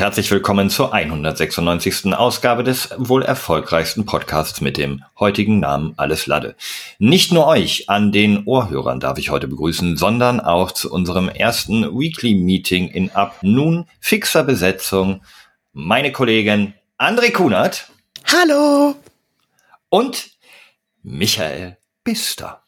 Herzlich willkommen zur 196. Ausgabe des wohl erfolgreichsten Podcasts mit dem heutigen Namen Alles Lade. Nicht nur euch an den Ohrhörern darf ich heute begrüßen, sondern auch zu unserem ersten Weekly Meeting in ab nun fixer Besetzung meine Kollegin André Kunert. Hallo. Und Michael Bister.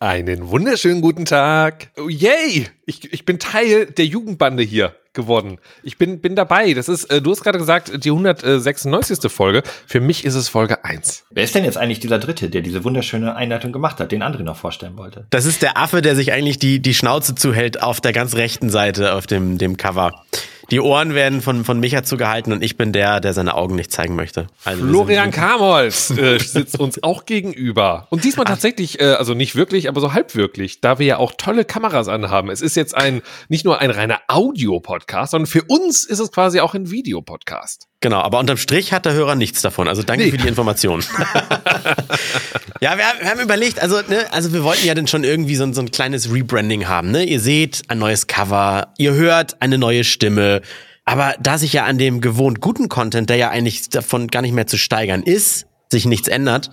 Einen wunderschönen guten Tag. Oh, yay! Ich, ich bin Teil der Jugendbande hier geworden. Ich bin, bin dabei. Das ist, äh, du hast gerade gesagt, die 196. Folge. Für mich ist es Folge 1. Wer ist denn jetzt eigentlich dieser Dritte, der diese wunderschöne Einleitung gemacht hat, den André noch vorstellen wollte? Das ist der Affe, der sich eigentlich die, die Schnauze zuhält auf der ganz rechten Seite auf dem, dem Cover. Die Ohren werden von, von Micha zugehalten und ich bin der, der seine Augen nicht zeigen möchte. Also Florian Kamholz äh, sitzt uns auch gegenüber. Und diesmal Ach. tatsächlich, äh, also nicht wirklich, aber so halb wirklich, da wir ja auch tolle Kameras anhaben. Es ist jetzt ein, nicht nur ein reiner Audio-Podcast, sondern für uns ist es quasi auch ein Videopodcast. Genau, aber unterm Strich hat der Hörer nichts davon. Also danke nee. für die Information. ja, wir, wir, haben überlegt, also, ne, also wir wollten ja dann schon irgendwie so, so ein kleines Rebranding haben. Ne? Ihr seht ein neues Cover, ihr hört eine neue Stimme. Aber da sich ja an dem gewohnt guten Content, der ja eigentlich davon gar nicht mehr zu steigern ist, sich nichts ändert,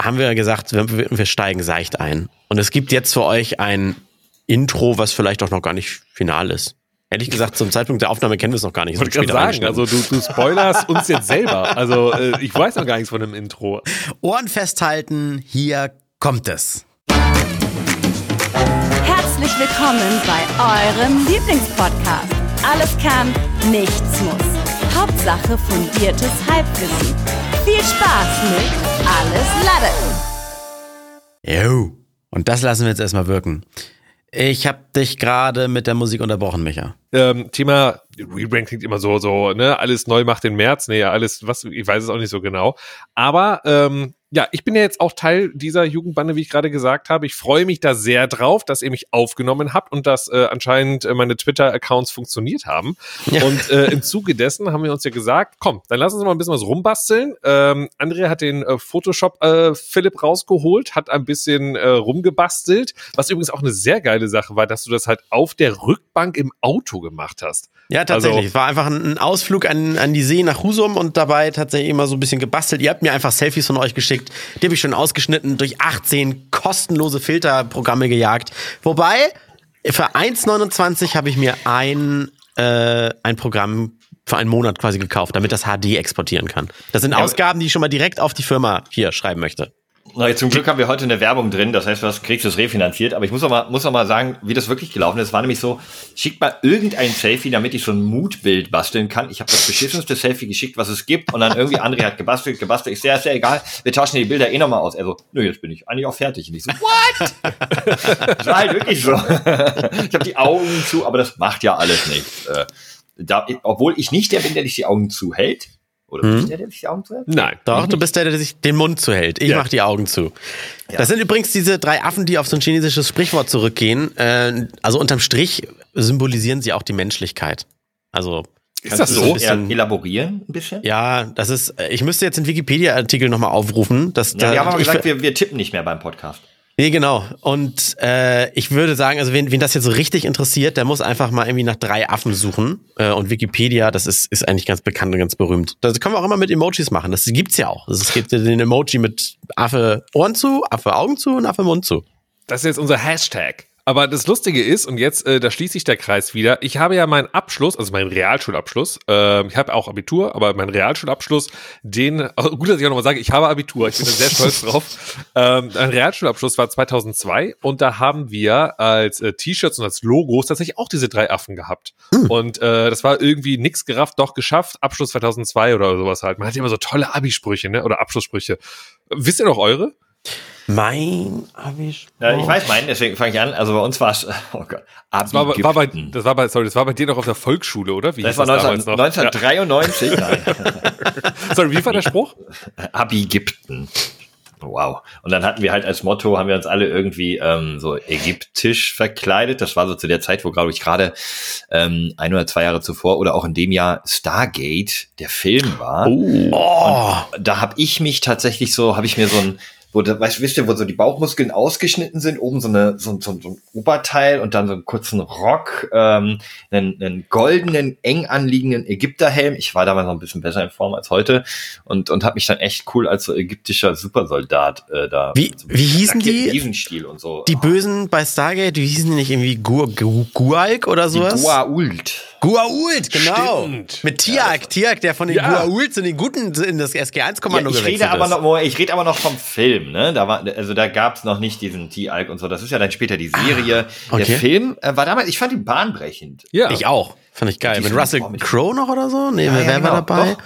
haben wir gesagt, wir, wir steigen seicht ein. Und es gibt jetzt für euch ein Intro, was vielleicht auch noch gar nicht final ist. Ehrlich gesagt, zum Zeitpunkt der Aufnahme kennen wir es noch gar nicht. Ich wollte sagen, also du, du spoilerst uns jetzt selber. Also äh, ich weiß noch gar nichts von dem Intro. Ohren festhalten, hier kommt es. Herzlich willkommen bei eurem Lieblingspodcast. Alles kann, nichts muss. Hauptsache fundiertes Halbwissen. Viel Spaß mit Alles Lade. Jo. Und das lassen wir jetzt erstmal wirken. Ich habe dich gerade mit der Musik unterbrochen, Micha. Ähm, Thema Rebrand klingt immer so, so, ne, alles neu macht den März, nee, alles, was, ich weiß es auch nicht so genau. Aber ähm, ja, ich bin ja jetzt auch Teil dieser Jugendbande, wie ich gerade gesagt habe. Ich freue mich da sehr drauf, dass ihr mich aufgenommen habt und dass äh, anscheinend äh, meine Twitter-Accounts funktioniert haben. Ja. Und äh, im Zuge dessen haben wir uns ja gesagt, komm, dann lass uns mal ein bisschen was rumbasteln. Ähm, Andrea hat den äh, Photoshop äh, Philipp rausgeholt, hat ein bisschen äh, rumgebastelt, was übrigens auch eine sehr geile Sache war, dass du das halt auf der Rückbank im Auto gemacht hast. Ja, tatsächlich. Also, es war einfach ein Ausflug an, an die See nach Husum und dabei tatsächlich immer so ein bisschen gebastelt. Ihr habt mir einfach Selfies von euch geschickt. Die habe ich schon ausgeschnitten, durch 18 kostenlose Filterprogramme gejagt. Wobei, für 1,29 habe ich mir ein, äh, ein Programm für einen Monat quasi gekauft, damit das HD exportieren kann. Das sind Ausgaben, die ich schon mal direkt auf die Firma hier schreiben möchte. Na, zum Glück haben wir heute eine Werbung drin, das heißt, was kriegst du es refinanziert. Aber ich muss auch mal, muss auch mal sagen, wie das wirklich gelaufen ist. Es war nämlich so, schickt mal irgendein Selfie, damit ich so ein Mutbild basteln kann. Ich habe das beschissenste Selfie geschickt, was es gibt. Und dann irgendwie André hat gebastelt, gebastelt. Ich ist ja egal, wir tauschen die Bilder eh nochmal aus. Er so, nö, jetzt bin ich eigentlich auch fertig. Und ich so, what? das war halt wirklich so. ich habe die Augen zu, aber das macht ja alles nichts. Äh, da, obwohl ich nicht der bin, der dich die Augen zuhält, oder hm. bist der, der sich die Augen zuhält? Nein. Doch, du bist der, der sich den Mund zuhält. Ich ja. mach die Augen zu. Ja. Das sind übrigens diese drei Affen, die auf so ein chinesisches Sprichwort zurückgehen. Äh, also unterm Strich symbolisieren sie auch die Menschlichkeit. Also ist das so? Ein elaborieren ein bisschen? Ja, das ist, ich müsste jetzt den Wikipedia-Artikel nochmal aufrufen. Dass ja, da, wir haben aber gesagt, wir, wir tippen nicht mehr beim Podcast. Nee, genau. Und äh, ich würde sagen, also wen, wen das jetzt so richtig interessiert, der muss einfach mal irgendwie nach drei Affen suchen. Äh, und Wikipedia, das ist, ist eigentlich ganz bekannt und ganz berühmt. Das können wir auch immer mit Emojis machen. Das gibt's ja auch. Es gibt den Emoji mit Affe Ohren zu, Affe Augen zu und Affe Mund zu. Das ist jetzt unser Hashtag. Aber das Lustige ist, und jetzt, äh, da schließt sich der Kreis wieder, ich habe ja meinen Abschluss, also meinen Realschulabschluss, äh, ich habe auch Abitur, aber meinen Realschulabschluss, den, also gut, dass ich auch nochmal sage, ich habe Abitur, ich bin da sehr stolz drauf. Ähm, mein Realschulabschluss war 2002 und da haben wir als äh, T-Shirts und als Logos tatsächlich auch diese drei Affen gehabt. Hm. Und äh, das war irgendwie nix gerafft, doch geschafft, Abschluss 2002 oder sowas halt. Man hat ja immer so tolle Abisprüche, ne, oder Abschlusssprüche. Wisst ihr noch eure? Mein Abispruch. Ja, ich weiß meinen, deswegen fange ich an. Also bei uns war es, oh Gott, das war, war, bei, das war bei, sorry, das war bei dir noch auf der Volksschule, oder? Wie das war 19, 1993. Ja. sorry, wie war der Spruch? Abigipten. Wow. Und dann hatten wir halt als Motto, haben wir uns alle irgendwie ähm, so ägyptisch verkleidet. Das war so zu der Zeit, wo, glaube ich, gerade ähm, ein oder zwei Jahre zuvor oder auch in dem Jahr Stargate, der Film war. Oh. Und da habe ich mich tatsächlich so, habe ich mir so ein wo, da- weißt, wisst ihr, wo so die Bauchmuskeln ausgeschnitten sind, oben so, eine, so, so, so ein Oberteil und dann so einen kurzen Rock, ähm, einen, einen goldenen, eng anliegenden Ägypterhelm. Ich war damals noch ein bisschen besser in Form als heute und, und habe mich dann echt cool als so ägyptischer Supersoldat äh, da. Wie- so wie hießen die? Riesenstil und so. Die Bösen bei Stargate, die hießen die nicht irgendwie Gu Gu Gualk oder sowas? Guault. Guault, genau. Stimmt. Mit Tiak, Tiak, der von den Ja. Guaults in den Guten in das Ja, SG1-Kommando ich gewechselt rede aber ist. noch, Moment, ich rede aber noch vom Film, ne? Da war, also da gab's noch nicht diesen T-Alk und so. Das ist ja dann später die Serie. Ah, okay. Der Film äh, war damals, ich fand ihn bahnbrechend. Ja. Ich auch. Fand ich geil. Die Mit Russell Crowe noch oder so? Nee, Ja, wer ja, war genau, dabei? doch.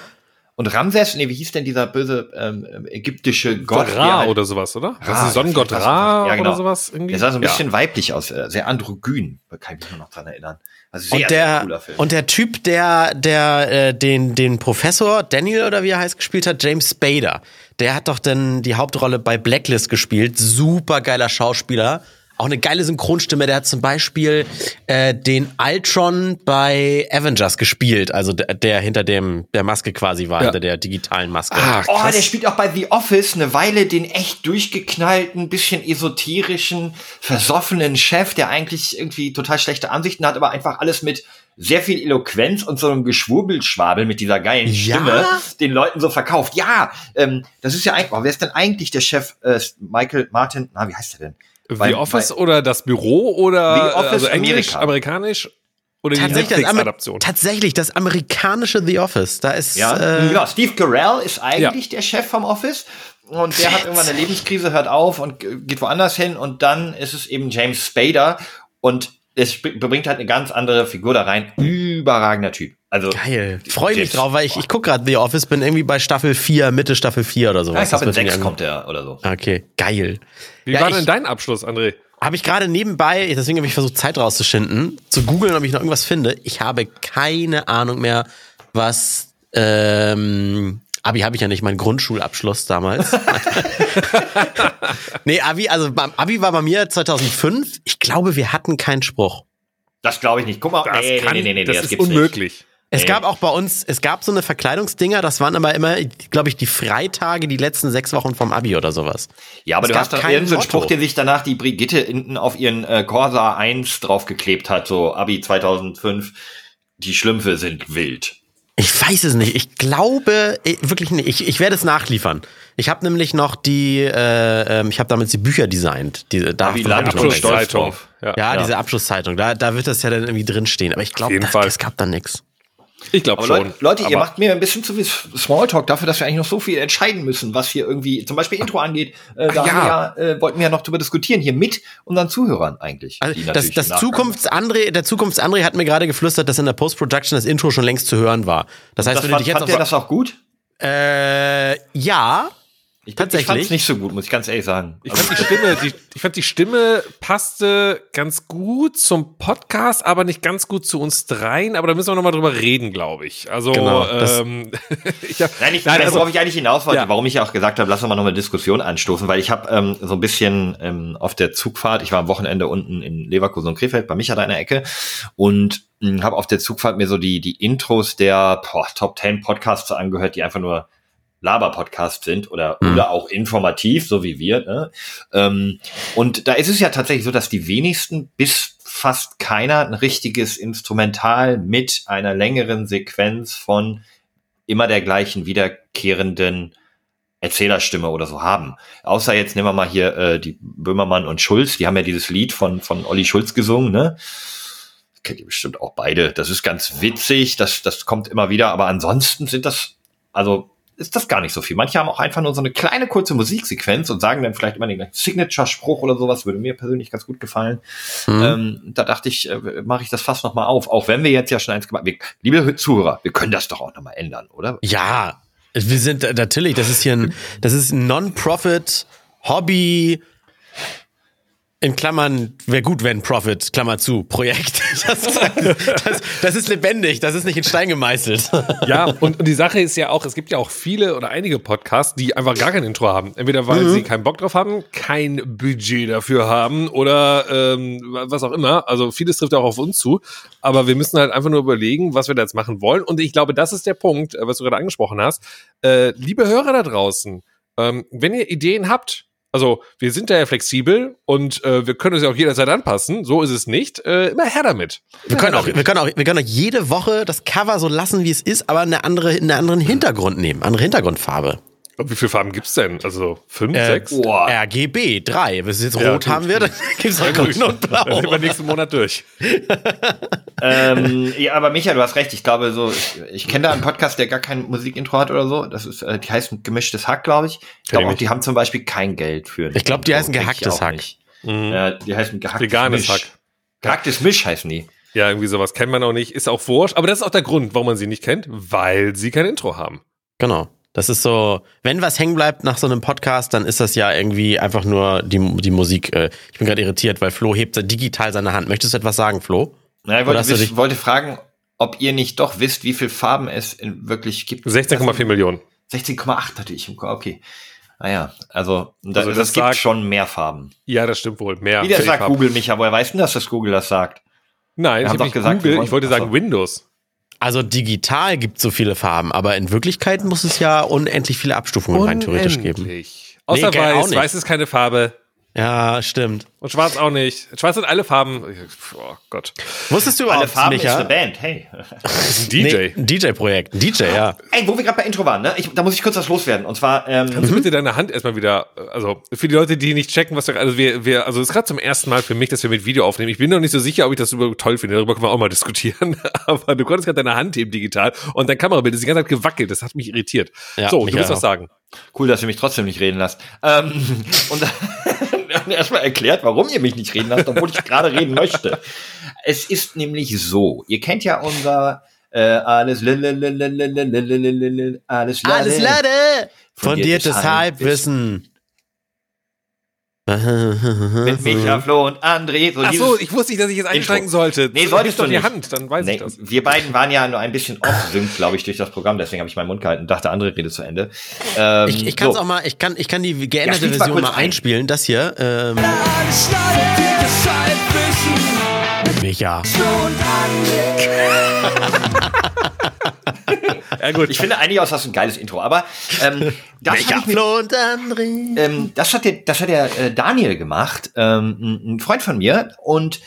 Und Ramses, nee, wie hieß denn dieser böse ähm, ägyptische Gott? Ra halt- oder sowas, oder? Ra, das ist Sonnengott ja, Ra ja, genau. oder sowas irgendwie. Der sah so ein Ja. bisschen weiblich aus, äh, sehr androgyn. Da kann ich mich nur noch dran erinnern. Also sehr, Und der, cooler Film. und der Typ, der, der äh, den, den Professor Daniel oder wie er heißt, gespielt hat, James Spader, der hat doch dann die Hauptrolle bei Blacklist gespielt. Super geiler Schauspieler. Auch eine geile Synchronstimme. Der hat zum Beispiel äh, den Ultron bei Avengers gespielt. Also der, der hinter dem der Maske quasi war, Ja. hinter der digitalen Maske. Ah, Oh, der spielt auch bei The Office eine Weile den echt durchgeknallten, bisschen esoterischen, versoffenen Chef, der eigentlich irgendwie total schlechte Ansichten hat, aber einfach alles mit sehr viel Eloquenz und so einem Geschwurbelschwabel mit dieser geilen Ja? Stimme den Leuten so verkauft. Ja, ähm, das ist ja eigentlich, oh, wer ist denn eigentlich der Chef? Äh, Michael Martin, na, wie heißt der denn? The Office bei- oder das Büro oder The Office also Englisch, Amerika. amerikanisch oder die Tatsächlich das, Amer Netflix-Adaption. tatsächlich das amerikanische The Office. Da ist Ja, äh, genau. Steve Carell ist eigentlich der Chef vom Office. Und der hat irgendwann eine Lebenskrise, hört auf und geht woanders hin. Und dann ist es eben James Spader. Und es bringt halt eine ganz andere Figur da rein. Überragender Typ. Also, Geil. Freue mich drauf, weil ich, ich gucke gerade The Office, bin irgendwie bei Staffel 4, Mitte Staffel 4 oder sowas. ja, ich glaube, in Das wird sechs mir kommt er oder so. Okay, geil. Wie Ja, war denn dein Abschluss, André? Habe ich gerade nebenbei, deswegen habe ich versucht, Zeit rauszuschinden, zu googeln, ob ich noch irgendwas finde. Ich habe keine Ahnung mehr, was. Ähm, Abi habe ich ja nicht, mein Grundschulabschluss damals. nee, Abi, also beim Abi war bei mir 2005. Ich glaube, wir hatten keinen Spruch. Das glaube ich nicht. Guck mal, Das, nee, kann, nee, nee, nee, das, das, ist gibt's unmöglich. Es Nee. gab auch bei uns, es gab so eine Verkleidungsdinger, das waren aber immer, glaube ich, die Freitage, die letzten sechs Wochen vom Abi oder sowas. nicht. Ja, aber Es du hast doch kein irgendeinen. Spruch, den sich danach die Brigitte hinten auf ihren äh, Corsa 1 draufgeklebt hat. So, Abi 2005. Die Schlümpfe sind wild. Ich weiß es nicht. Ich glaube eh, wirklich nicht. Ich, ich werde es nachliefern. Ich habe nämlich noch die, äh, ähm, ich habe damals die Bücher designt. Die, da stolz Abschlusszeitung. Ja. Ja, diese Abschlusszeitung. Da, da wird das ja dann irgendwie drinstehen. Aber ich glaube, da- es gab da nix. Ich glaube schon. Leute, Leute ihr macht mir ein bisschen zu viel Smalltalk dafür, dass wir eigentlich noch so viel entscheiden müssen, was hier irgendwie zum Beispiel Intro angeht. Äh, da Ach ja. wir ja, äh, wollten wir ja noch drüber diskutieren, hier mit unseren Zuhörern eigentlich. Also die das, das Zukunfts-André, der Zukunfts-André hat mir gerade geflüstert, dass in der Post-Production das Intro schon längst zu hören war. Das heißt, Das wenn du fand, dich jetzt fand ihr auf, das auch gut? äh, ja, Ich, Tatsächlich? Ich fand es nicht so gut, muss ich ganz ehrlich sagen. ich fand die Stimme, die, ich fand die Stimme passte ganz gut zum Podcast, aber nicht ganz gut zu uns dreien. Aber da müssen wir noch mal drüber reden, glaube ich. Also, Genau, das- ähm, ich hab, Nein, ich, Nein, nein, also- worauf ich eigentlich hinaus wollte, Ja. warum ich ja auch gesagt habe, lass uns mal noch eine Diskussion anstoßen, weil ich habe ähm, so ein bisschen ähm, auf der Zugfahrt, ich war am Wochenende unten in Leverkusen und Krefeld bei Micha da in der Ecke und habe auf der Zugfahrt mir so die die Intros der boah, Top 10 Podcasts angehört, die einfach nur Laber-Podcasts sind oder, Mhm. oder auch informativ, so wie wir. Ne? Ähm, und da ist es ja tatsächlich so, dass die wenigsten bis fast keiner ein richtiges Instrumental mit einer längeren Sequenz von immer der gleichen wiederkehrenden Erzählerstimme oder so haben. Außer jetzt nehmen wir mal hier äh, die Böhmermann und Schulz, die haben ja dieses Lied von, von Olli Schulz gesungen, ne? Kennt ihr bestimmt auch beide. Das ist ganz witzig, das, das kommt immer wieder, aber ansonsten sind das, also ist das gar nicht so viel. Manche haben auch einfach nur so eine kleine kurze Musiksequenz und sagen dann vielleicht immer den Signature-Spruch oder sowas, würde mir persönlich ganz gut gefallen. Mhm. Ähm, da dachte ich, äh, mache ich das fast noch mal auf, auch wenn wir jetzt ja schon eins gemacht haben. Liebe Zuhörer, wir können das doch auch noch mal ändern, oder? Ja, wir sind äh, natürlich, das ist hier ein, das ist ein Non-Profit Hobby in Klammern, wäre gut, wenn Profit, Klammer zu, Projekt. Das, das, das ist lebendig, das ist nicht in Stein gemeißelt. Ja, und, und die Sache ist ja auch, es gibt ja auch viele oder einige Podcasts, die einfach gar kein Intro haben. Entweder weil sie keinen Bock drauf haben, kein Budget dafür haben oder ähm, was auch immer. Also vieles trifft auch auf uns zu. Aber wir müssen halt einfach nur überlegen, was wir da jetzt machen wollen. Und ich glaube, das ist der Punkt, äh, was du gerade angesprochen hast. Äh, liebe Hörer da draußen, ähm, wenn ihr Ideen habt, Also wir sind da ja flexibel und äh, wir können uns ja auch jederzeit anpassen. So ist es nicht. Äh, immer her damit. Wir können, auch, wir, können auch, wir können auch jede Woche das Cover so lassen, wie es ist, aber eine andere, einen anderen Hintergrund nehmen, andere Hintergrundfarbe. Wie viele Farben gibt's denn? Also fünf, Äh, sechs? Boah. RGB 3. Wenn es jetzt Ja, rot gut. haben wir, dann gibt's auch grün und Dann sind wir blau. nächsten Monat durch. ähm, ja, aber Micha, du hast recht. Ich glaube, so, ich, ich kenne da einen Podcast, der gar kein Musikintro hat oder so. Das ist, äh, die heißt gemischtes Hack, glaube ich. Ich glaube auch, nicht. die haben zum Beispiel kein Geld für. Ich glaub, die heißen gehacktes Hack. nicht. Ja, die heißen gehacktes Veganes Misch. Hack. Gehacktes Misch heißen die. Ja, irgendwie sowas kennt man auch nicht. Ist auch wurscht. Aber das ist auch der Grund, warum man sie nicht kennt, weil sie kein Intro haben. Genau. Das ist so, wenn was hängen bleibt nach so einem Podcast, dann ist das ja irgendwie einfach nur die, die Musik. Äh, Ich bin gerade irritiert, weil Flo hebt digital seine Hand. Möchtest du etwas sagen, Flo? Na, ich wollte, dich- wollte fragen, ob ihr nicht doch wisst, wie viel Farben es in wirklich gibt. 16,4 Millionen. 16,8 hatte ich im Kopf. Okay. Naja, also, da, Also das, das gibt sagt- schon mehr Farben. Ja, das stimmt wohl. Mehr. Wie die sagt Farben. Google, Micha, woher weißt du, dass das Google das sagt? Nein, ich haben habe doch nicht gesagt, Google, ich wollte sagen. Windows. Also digital gibt so viele Farben, aber in Wirklichkeit muss es ja unendlich viele Abstufungen rein theoretisch geben. Unendlich. Außer Nee, weiß. Weiß ist keine Farbe. Ja, stimmt. Und schwarz auch nicht. Schwarz sind alle Farben. Oh Gott. Wusstest du Alle überhaupt, Farben ist Micha? eine Band, hey. Ist ein DJ. Nee, ein DJ-Projekt. Ein DJ, ja. Ey, wo wir gerade bei Intro waren, ne? Ich, da muss ich kurz was loswerden. Und zwar, ähm, Kannst du bitte deine Hand erstmal wieder, also für die Leute, die nicht checken, was wir, also wir, wir, also es ist gerade zum ersten Mal für mich, dass wir mit Video aufnehmen. Ich bin noch nicht so sicher, ob ich das toll finde. Darüber können wir auch mal diskutieren. Aber du konntest gerade deine Hand heben digital und dein Kamerabild ist die ganze Zeit gewackelt. Das hat mich irritiert. Ja, so, mich du musst auch. was sagen. cool, dass ihr mich trotzdem nicht reden lasst. Ähm, und dann erstmal erklärt, warum ihr mich nicht reden lasst, obwohl ich gerade reden möchte. Es ist nämlich so, ihr kennt ja unser äh, alles alles Lade. Fundiertes Halbwissen. Mit Micha, Flo und André. So Ach so, ich wusste nicht, dass ich jetzt einsteigen sollte. Nee, solltest doch du die nicht. Hand, dann weiß Nee, ich das. wir beiden waren ja nur ein bisschen off-sync, glaube ich, durch das Programm. Deswegen habe ich meinen Mund gehalten und dachte, andere Rede zu Ende. Ähm, Ich, ich kann es so. auch mal, ich kann, ich kann die geänderte mal Version mal ein. einspielen. Das hier. Ähm, Micha. Ja gut, Ich finde eigentlich auch, das ist ein geiles Intro. Aber ähm, das habe ich mir Flo und André. ähm, das hat der, das hat der äh, Daniel gemacht, ähm, ein Freund von mir. Und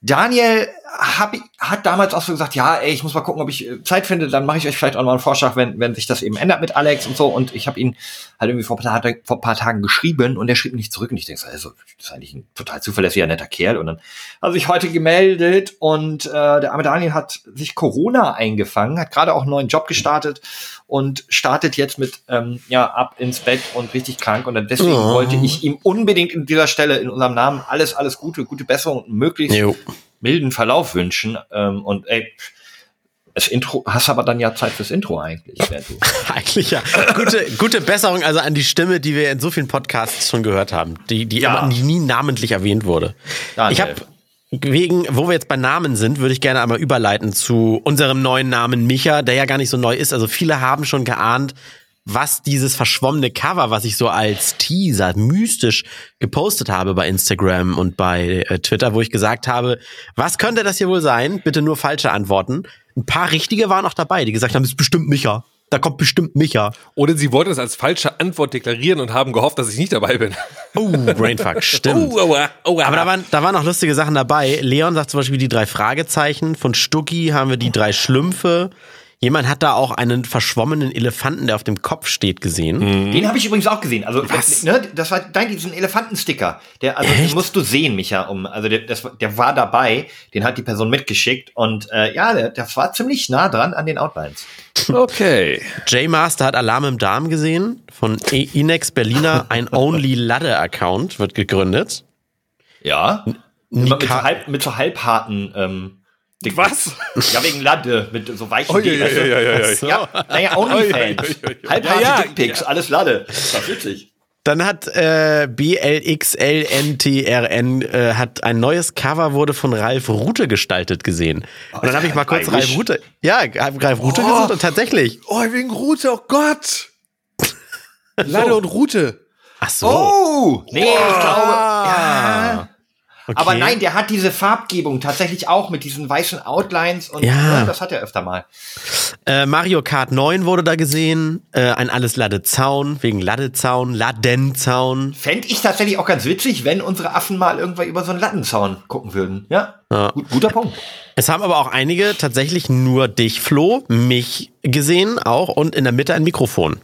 Daniel hab, hat damals auch so gesagt, ja, ey, ich muss mal gucken, ob ich äh, Zeit finde, dann mache ich euch vielleicht auch noch einen Vorschlag, wenn, wenn sich das eben ändert mit Alex und so. Und ich habe ihn halt irgendwie vor ein, paar, Tagen- vor ein paar Tagen geschrieben und er schrieb nicht zurück. Und ich denke, so, also, das ist eigentlich ein total zuverlässiger, netter Kerl. Und dann hat sich heute gemeldet und äh, der arme Daniel hat sich Corona eingefangen, hat gerade auch einen neuen Job gestartet und startet jetzt mit ähm, ja ab ins Bett und richtig krank und dann deswegen Oh. wollte ich ihm unbedingt in dieser Stelle in unserem Namen alles alles Gute gute Besserung und möglichst Jo. Milden Verlauf wünschen ähm, und ey das Intro hast aber dann ja Zeit fürs Intro eigentlich Eigentlich ja. Gute, gute Besserung also an die Stimme, die wir in so vielen Podcasts schon gehört haben, die, die Ja. immer, die nie namentlich erwähnt wurde. Daniel. Ich habe wegen, wo wir jetzt bei Namen sind, würde ich gerne einmal überleiten zu unserem neuen Namen Micha, der ja gar nicht so neu ist. Also viele haben schon geahnt, was dieses verschwommene Cover, was ich so als Teaser mystisch gepostet habe bei Instagram und bei äh, Twitter, wo ich gesagt habe, was könnte das hier wohl sein? Bitte nur falsche Antworten. Ein paar richtige waren auch dabei, die gesagt haben, es ist bestimmt Micha. Da kommt bestimmt Micha. oder sie wollten es als falsche Antwort deklarieren und haben gehofft, dass ich nicht dabei bin. Oh, Brainfuck, stimmt. Oh, aua, aua. Aber da waren, da waren noch lustige Sachen dabei. Leon sagt zum Beispiel die drei Fragezeichen. Von Stucki haben wir die drei Schlümpfe. Jemand hat da auch einen verschwommenen Elefanten, der auf dem Kopf steht, gesehen. den habe ich übrigens auch gesehen also Was? ne, das war dein diesen Elefantensticker der also Echt? den musst du sehen Micha um also der, das, der war dabei den hat die Person mitgeschickt und äh, ja der, das war ziemlich nah dran an den Outlines Okay. J-Master hat Alarm im Darm gesehen. Von E- Inex Berliner. Ein Only Ladder Account wird gegründet. ja Immer mit so, Nika halb, mit so halbharten ähm, Dick- Was? Ja, wegen Lade, mit so weichen Oh, ja, ja, ja, ja, ja. So. Ja, naja, Onlyfans. Oh, ja. Halbharte Ja, Dickpics, alles Lade. Das war witzig. Dann hat äh, BLXLNTRN äh, hat ein neues Cover wurde von Ralf Rute gestaltet gesehen. Und dann habe ich mal kurz I Ralf. Rute, ja, Ralf Rute Oh. gesucht und tatsächlich. Oh, wegen Route, oh Gott. Lade und Route. Ach so. Oh! Nee, ich glaube, ja. Aber nein, der hat diese Farbgebung tatsächlich auch mit diesen weißen Outlines und Ja. ja, das hat er öfter mal. Äh, Mario Kart 9 wurde da gesehen. Äh, ein alles Ladezaun, wegen Ladezaun, Ladenzaun. Fände ich tatsächlich auch ganz witzig, wenn unsere Affen mal irgendwann über so einen Lattenzaun gucken würden. Ja, Gut, guter Punkt. Es haben aber auch einige tatsächlich nur dich, Flo, mich gesehen auch und in der Mitte ein Mikrofon.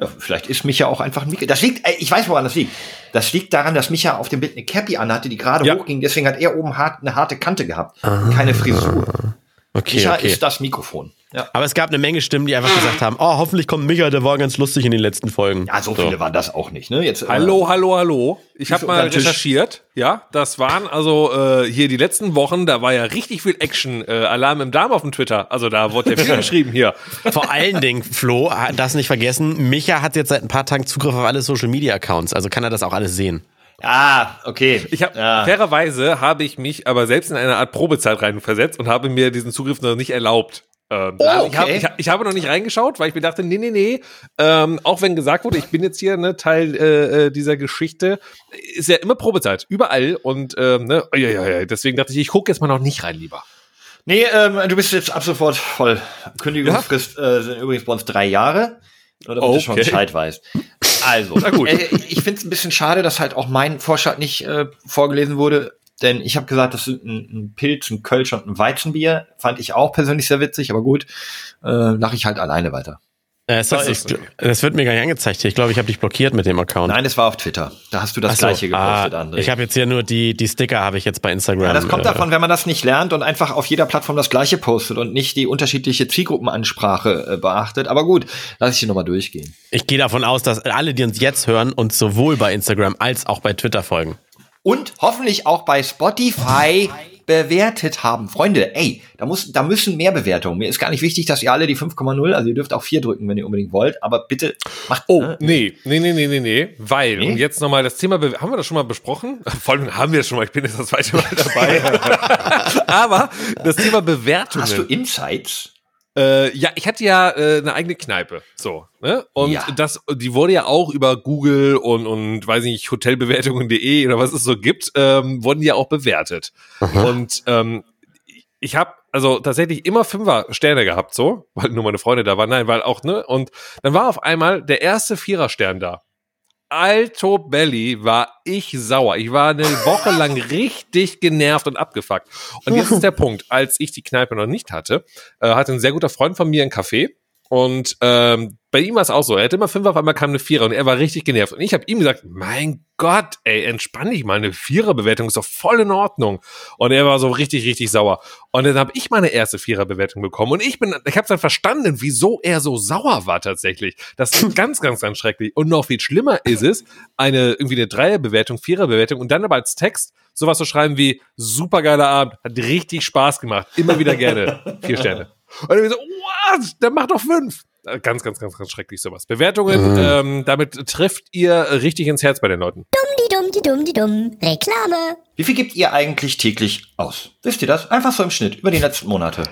Ja, vielleicht ist Micha auch einfach ein Mikro. Das liegt, ich weiß, woran das liegt. Das liegt daran, dass Micha auf dem Bild eine Cappy anhatte, die gerade Ja. hochging. Deswegen hat er oben hart, eine harte Kante gehabt. Keine Frisur. Okay, Micha okay. ist das Mikrofon. Ja. Aber es gab eine Menge Stimmen, die einfach gesagt haben, oh, hoffentlich kommt Micha, der war ganz lustig in den letzten Folgen. ja, so viele waren das auch nicht. Ne? Jetzt, äh, Hallo, hallo, hallo. Ich habe mal recherchiert. Ja, das waren also äh, hier die letzten Wochen, da war ja richtig viel Action. Äh, Alarm im Darm auf dem Twitter. Also da wurde ja viel geschrieben hier. Vor allen Dingen, Flo, das nicht vergessen, Micha hat jetzt seit ein paar Tagen Zugriff auf alle Social Media Accounts, also kann er das auch alles sehen. Ah, okay. Ich habe ja. fairerweise habe ich mich aber selbst in eine Art Probezeit reinversetzt und habe mir diesen Zugriff noch nicht erlaubt. Ähm, also ich, habe, okay. ich, hab- ich habe noch nicht reingeschaut, weil ich mir dachte, nee, nee, nee. Ähm, auch wenn gesagt wurde, ich bin jetzt hier ne, Teil äh, äh, dieser Geschichte, ist ja immer Probezeit, überall. Und ähm, ne, ja, ja, ja, deswegen dachte ich, ich gucke jetzt mal noch nicht rein, lieber. Nee, ähm, du bist jetzt ab sofort voll. Kündigungsfrist äh, sind übrigens bei uns drei Jahre. Nur damit du schon Okay. Bescheid weißt. Also, Na gut. Äh, ich finde es ein bisschen schade, dass halt auch mein Vorschlag nicht äh, vorgelesen wurde. Denn ich habe gesagt, das sind ein, ein Pilz, ein Kölsch und ein Weizenbier. Fand ich auch persönlich sehr witzig, aber gut, äh, mache ich halt alleine weiter. Äh, sorry, Das ist das wird mir gar nicht angezeigt. hier. Ich glaube, ich habe dich blockiert mit dem Account. Nein, es war auf Twitter. Da hast du das so, gleiche gepostet, ah, André. Ich habe jetzt hier nur die, die Sticker, habe ich jetzt bei Instagram. Ja, das kommt äh, davon, wenn man das nicht lernt und einfach auf jeder Plattform das gleiche postet und nicht die unterschiedliche Zielgruppenansprache äh, beachtet. Aber gut, lass ich hier nochmal durchgehen. Ich gehe davon aus, dass alle, die uns jetzt hören, uns sowohl bei Instagram als auch bei Twitter folgen. Und hoffentlich auch bei Spotify bewertet haben. Freunde, ey, da, muss, da müssen mehr Bewertungen. Mir ist gar nicht wichtig, dass ihr alle die 5,0, also ihr dürft auch 4 drücken, wenn ihr unbedingt wollt, aber bitte macht. Oh, ne? nee, nee, nee, nee, nee, nee, weil, Nee? und jetzt nochmal das Thema, Be- haben wir das schon mal besprochen? Vor allem haben wir das schon mal, ich bin jetzt das zweite Mal dabei. Aber das Thema Bewertungen. Hast du Insights? Äh, ja, ich hatte ja äh, eine eigene Kneipe, so, ne? Und Ja. das, die wurde ja auch über Google und und weiß nicht Hotelbewertungen.de oder was es so gibt, ähm, wurden ja auch bewertet. Und ähm, ich habe also tatsächlich immer Fünfer Sterne gehabt, so, weil nur meine Freunde da waren, nein, weil auch ne. Und dann war auf einmal der erste Vierer Stern da. Alto Belly war ich sauer. Ich war eine Woche lang richtig genervt und abgefuckt. Und jetzt ist der Punkt, als ich die Kneipe noch nicht hatte, äh, hatte ein sehr guter Freund von mir ein Café. Und ähm, bei ihm war es auch so. Er hatte immer fünf, auf einmal kam eine Vierer und er war richtig genervt. Und ich habe ihm gesagt, mein Gott, ey, entspann dich mal, eine Viererbewertung ist doch voll in Ordnung. Und er war so richtig, richtig sauer. Und dann habe ich meine erste Viererbewertung bekommen. Und ich bin, ich habe dann verstanden, wieso er so sauer war tatsächlich. Das ist ganz, ganz, ganz schrecklich. Und noch viel schlimmer ist es, eine irgendwie eine Dreierbewertung, Viererbewertung und dann aber als Text sowas zu schreiben wie supergeiler Abend, hat richtig Spaß gemacht, immer wieder gerne, vier Sterne. Und dann so, what? Der macht doch fünf. Äh, Ganz, ganz, ganz, ganz schrecklich sowas. Bewertungen, ähm, damit trifft ihr richtig ins Herz bei den Leuten. Die dumm, die dumm, die dumm. Reklame. Wie viel gebt ihr eigentlich täglich aus? Wisst ihr das? Einfach so im Schnitt, über die letzten Monate.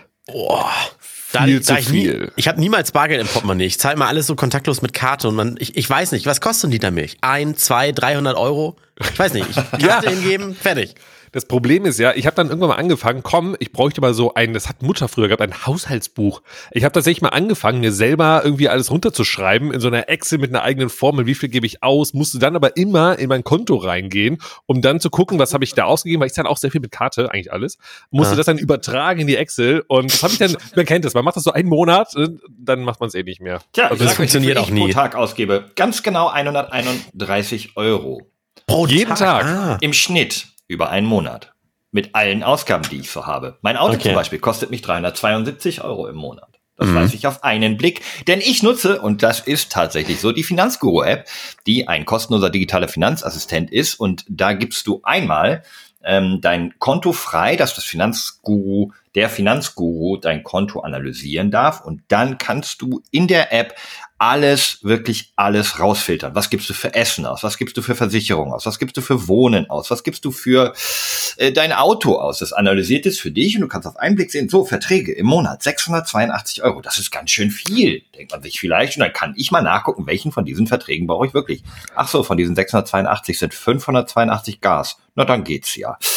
Da, Viel zu ich nie- viel. Ich habe niemals Bargeld im Portemonnaie. Ich zahle mal alles so kontaktlos mit Karte und man, ich, ich weiß nicht, was kostet die da Milch? Ein, zwei, 300 Euro? Ich weiß nicht. Ich Karte hingeben, fertig. Das Problem ist ja, ich habe dann irgendwann mal angefangen, komm, ich bräuchte mal so ein, das hat Mutter früher gehabt, ein Haushaltsbuch. Ich habe tatsächlich mal angefangen, mir selber irgendwie alles runterzuschreiben in so einer Excel mit einer eigenen Formel, wie viel gebe ich aus, musste dann aber immer in mein Konto reingehen, um dann zu gucken, was habe ich da ausgegeben, weil ich zahle auch sehr viel mit Karte, eigentlich alles, musste Ja. das dann übertragen in die Excel und das habe ich dann, man kennt das, man macht das so einen Monat, äh, dann macht man es eh nicht mehr. Tja, Also ich das funktioniert auch nie. pro Tag ausgebe. Ganz genau 131 Euro. Pro Jeden Tag. Ah. Im Schnitt über einen Monat. Mit allen Ausgaben, die ich so habe. Mein Auto Okay. zum Beispiel kostet mich 372 Euro im Monat. Das weiß ich auf einen Blick. Denn ich nutze, und das ist tatsächlich so, die Finanzguru-App, die ein kostenloser digitaler Finanzassistent ist. Und da gibst du einmal ähm, dein Konto frei, dass das Finanzguru der Finanzguru dein Konto analysieren darf und dann kannst du in der App alles, wirklich alles rausfiltern. Was gibst du für Essen aus? Was gibst du für Versicherung aus? Was gibst du für Wohnen aus? Was gibst du für äh, dein Auto aus? Das analysiert es für dich und du kannst auf einen Blick sehen, so Verträge im Monat 682 Euro. Das ist ganz schön viel, denkt man sich vielleicht. Und dann kann ich mal nachgucken, welchen von diesen Verträgen brauche ich wirklich. Ach so, von diesen 682 sind 582 Gas. Na, dann geht's ja.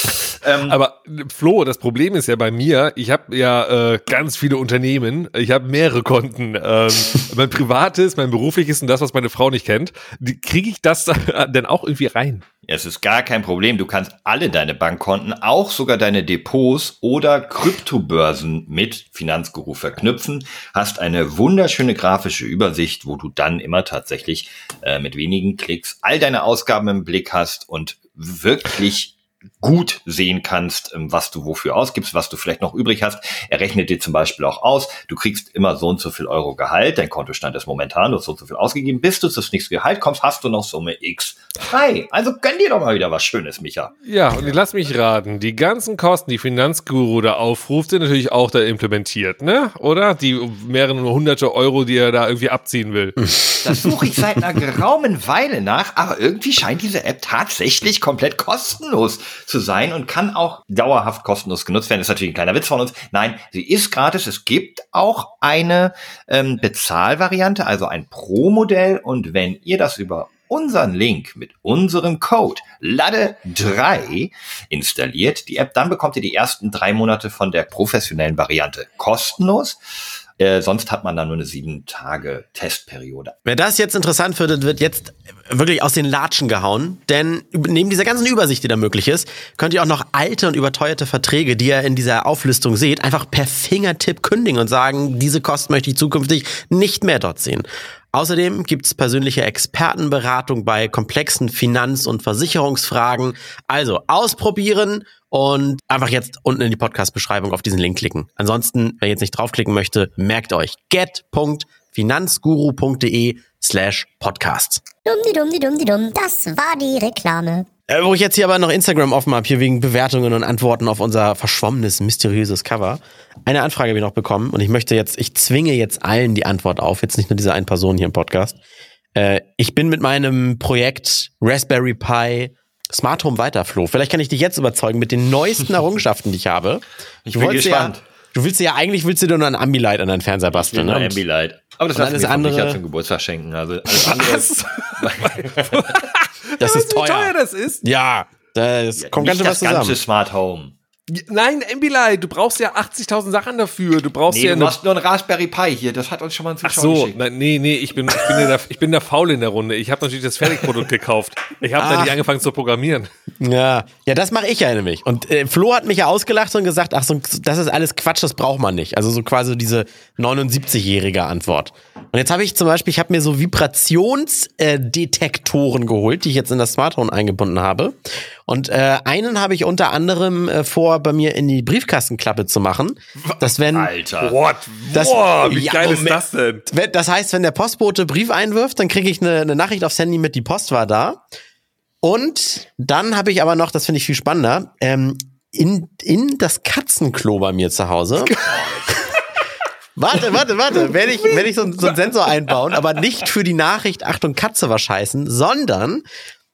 Ähm, Aber Flo, das Problem ist ja bei mir, ich habe ja äh, ganz viele Unternehmen, ich habe mehrere Konten. Ähm, mein privates, mein berufliches und das, was meine Frau nicht kennt. Kriege ich das denn auch irgendwie rein? Es ist gar kein Problem. Du kannst alle deine Bankkonten, auch sogar deine Depots oder Kryptobörsen mit Finanzguru verknüpfen. Hast eine wunderschöne grafische Übersicht, wo du dann immer tatsächlich äh, mit wenigen Klicks all deine Ausgaben im Blick hast und wirklich gut sehen kannst, ähm, was du wofür ausgibst, was du vielleicht noch übrig hast. Er rechnet dir zum Beispiel auch aus, du kriegst immer so und so viel Euro Gehalt, dein Kontostand ist momentan, du hast so und so viel ausgegeben, bis du zu das nächste Gehalt kommst, hast du noch Summe X frei. Also gönn dir doch mal wieder was Schönes, Micha. Ja, und lass mich raten, die ganzen Kosten, die Finanzguru da aufruft, sind natürlich auch da implementiert, ne? Oder? Die mehreren hunderte Euro, die er da irgendwie abziehen will. Das suche ich seit einer geraumen Weile nach, aber irgendwie scheint diese App tatsächlich komplett kostenlos zu sein und kann auch dauerhaft kostenlos genutzt werden. Das ist natürlich ein kleiner Witz von uns. Nein, sie ist gratis. Es gibt auch eine ähm, Bezahlvariante, also ein Pro-Modell. Und wenn ihr das über unseren Link mit unserem Code LADE3 installiert, die App, dann bekommt ihr die ersten drei Monate von der professionellen Variante kostenlos. Äh, sonst hat man dann nur eine sieben Tage Testperiode. Wer das jetzt interessant findet, wird jetzt wirklich aus den Latschen gehauen. Denn neben dieser ganzen Übersicht, die da möglich ist, könnt ihr auch noch alte und überteuerte Verträge, die ihr in dieser Auflistung seht, einfach per Fingertipp kündigen und sagen, diese Kosten möchte ich zukünftig nicht mehr dort sehen. Außerdem gibt's persönliche Expertenberatung bei komplexen Finanz- und Versicherungsfragen. Also ausprobieren und einfach jetzt unten in die Podcast-Beschreibung auf diesen Link klicken. Ansonsten, wer jetzt nicht draufklicken möchte, merkt euch get.finanzguru.de slash podcasts. Dumm, dumm, dumm, dumm. Das war die Reklame. Äh, wo ich jetzt hier aber noch Instagram offen habe, hier wegen Bewertungen und Antworten auf unser verschwommenes, mysteriöses Cover. Eine Anfrage habe ich noch bekommen und ich möchte jetzt, ich zwinge jetzt allen die Antwort auf, jetzt nicht nur dieser einen Person hier im Podcast. Äh, ich bin mit meinem Projekt Raspberry Pi Smart Home weiter, Flo. Vielleicht kann ich dich jetzt überzeugen mit den neuesten Errungenschaften, die ich habe. Ich bin gespannt. Ja, du willst ja eigentlich willst du dir nur ein Ambilight an deinen Fernseher basteln, ne? Ambilight. Aber das alles andere zum Geburtstag schenken. Also alles andere. das ist teuer. Wie teuer das ist? Ja, das Ja, kommt nicht ganz schön was das ganze zusammen. Smart Home. Nein, Ambilight, du brauchst ja 80.000 Sachen dafür. Du brauchst Nee, ja du eine hast nur ein Raspberry Pi hier. Das hat uns schon mal ein Ach Zuschauer so, geschickt. nein, nee, nee, ich bin, ich bin, der, ich bin der Faul in der Runde. Ich habe natürlich das Fertigprodukt gekauft. Ich habe da Ach. nicht angefangen zu programmieren. Ja, ja, das mache ich ja nämlich. Und äh, Flo hat mich ja ausgelacht und gesagt, ach so, das ist alles Quatsch, das braucht man nicht. Also so quasi diese 79-jährige Antwort. Und jetzt habe ich zum Beispiel, ich habe mir so Vibrationsdetektoren geholt, die ich jetzt in das Smartphone eingebunden habe. Und äh, einen habe ich unter anderem äh, vor, bei mir in die Briefkastenklappe zu machen. Dass wenn Alter. What? Das- Boah, wie Ja, geil ist Moment. das denn? Wenn- Das heißt, wenn der Postbote Brief einwirft, dann kriege ich eine, eine Nachricht aufs Handy mit, die Post war da. Und dann habe ich aber noch, das finde ich viel spannender, ähm, in, in das Katzenklo bei mir zu Hause. warte, warte, warte. Werde ich, werde ich so, so einen Sensor einbauen, aber nicht für die Nachricht, Achtung, Katze war scheißen, sondern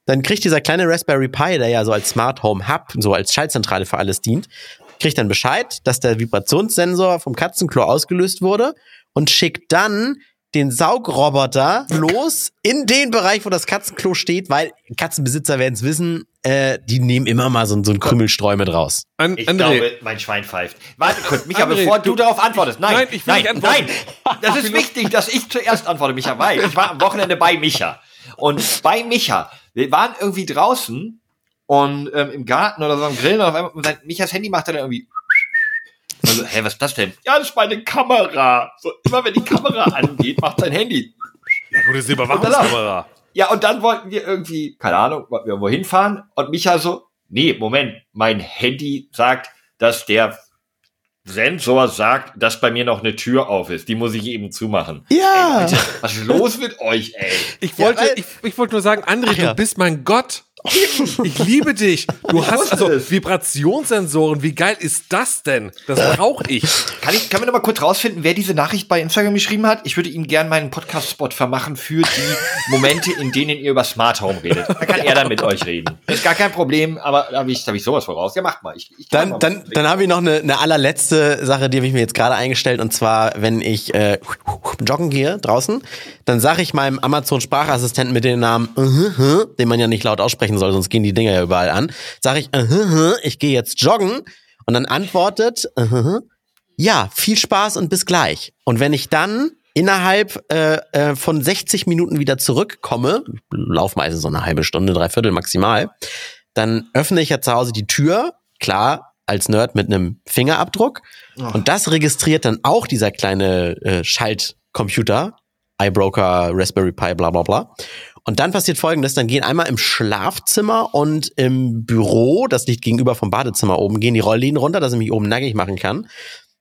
dann kriegt dieser kleine Raspberry Pi, der ja so als Smart Home Hub, so als Schaltzentrale für alles dient, kriegt dann Bescheid, dass der Vibrationssensor vom Katzenklo ausgelöst wurde und schickt dann den Saugroboter los in den Bereich, wo das Katzenklo steht, weil Katzenbesitzer werden es wissen, äh, die nehmen immer mal so, so einen Krümelstreu mit raus. An, Ich André, glaube, mein Schwein pfeift. Warte kurz, Micha, André, bevor du, du- darauf antwortest. Nein, Nein, ich will nein, nicht antworten. nein. Das ist wichtig, dass ich zuerst antworte, Micha, weil ich war am Wochenende bei Micha. Und bei Micha, wir waren irgendwie draußen und ähm, im Garten oder so am Grillen und auf einmal, und sein, Michas Handy macht dann irgendwie also, hä, was ist das denn? Ja, das ist meine Kamera. So, immer wenn die Kamera angeht, macht sein Handy. ja gut, das ist die Überwachungskamera. Ja, und dann wollten wir irgendwie, keine Ahnung, wollten wir irgendwo hinfahren und Micha so, nee, Moment, mein Handy sagt, dass der Sensor sagt, dass bei mir noch eine Tür auf ist. Die muss ich eben zumachen. Ja. Ey, Leute, was ist los mit euch, ey? Ich wollte, weil- ich, ich wollte nur sagen, André, Ach ja. du bist mein Gott. Ich liebe dich. Du hast also es. Vibrationssensoren. Wie geil ist das denn? Das brauche ich. Kann ich, kann wir noch mal kurz rausfinden, wer diese Nachricht bei Instagram geschrieben hat? Ich würde ihm gerne meinen Podcast-Spot vermachen für die Momente, in denen ihr über Smart Home redet. Da kann er dann mit euch reden. Ist gar kein Problem, aber da habe ich, da hab ich sowas voraus. Ja, macht mal. Ich, ich kann mal Dann, dann, dann habe ich noch eine, eine allerletzte Sache, die habe ich mir jetzt gerade eingestellt. Und zwar, wenn ich äh, joggen gehe draußen, dann sage ich meinem Amazon-Sprachassistenten mit dem Namen, uh -huh, den man ja nicht laut aussprechen soll, sonst gehen die Dinger ja überall an, sage ich, uh -huh, ich gehe jetzt joggen. Und dann antwortet, uh -huh, ja, viel Spaß und bis gleich. Und wenn ich dann innerhalb äh, äh, von 60 Minuten wieder zurückkomme, lauf meistens so eine halbe Stunde, dreiviertel maximal, dann öffne ich ja zu Hause die Tür, klar, als Nerd mit einem Fingerabdruck. Und das registriert dann auch dieser kleine äh, Schaltcomputer, iBroker, Raspberry Pi, bla bla bla. Und dann passiert folgendes, dann gehen einmal im Schlafzimmer und im Büro, das liegt gegenüber vom Badezimmer oben, gehen die Rollläden runter, dass ich mich oben nackig machen kann.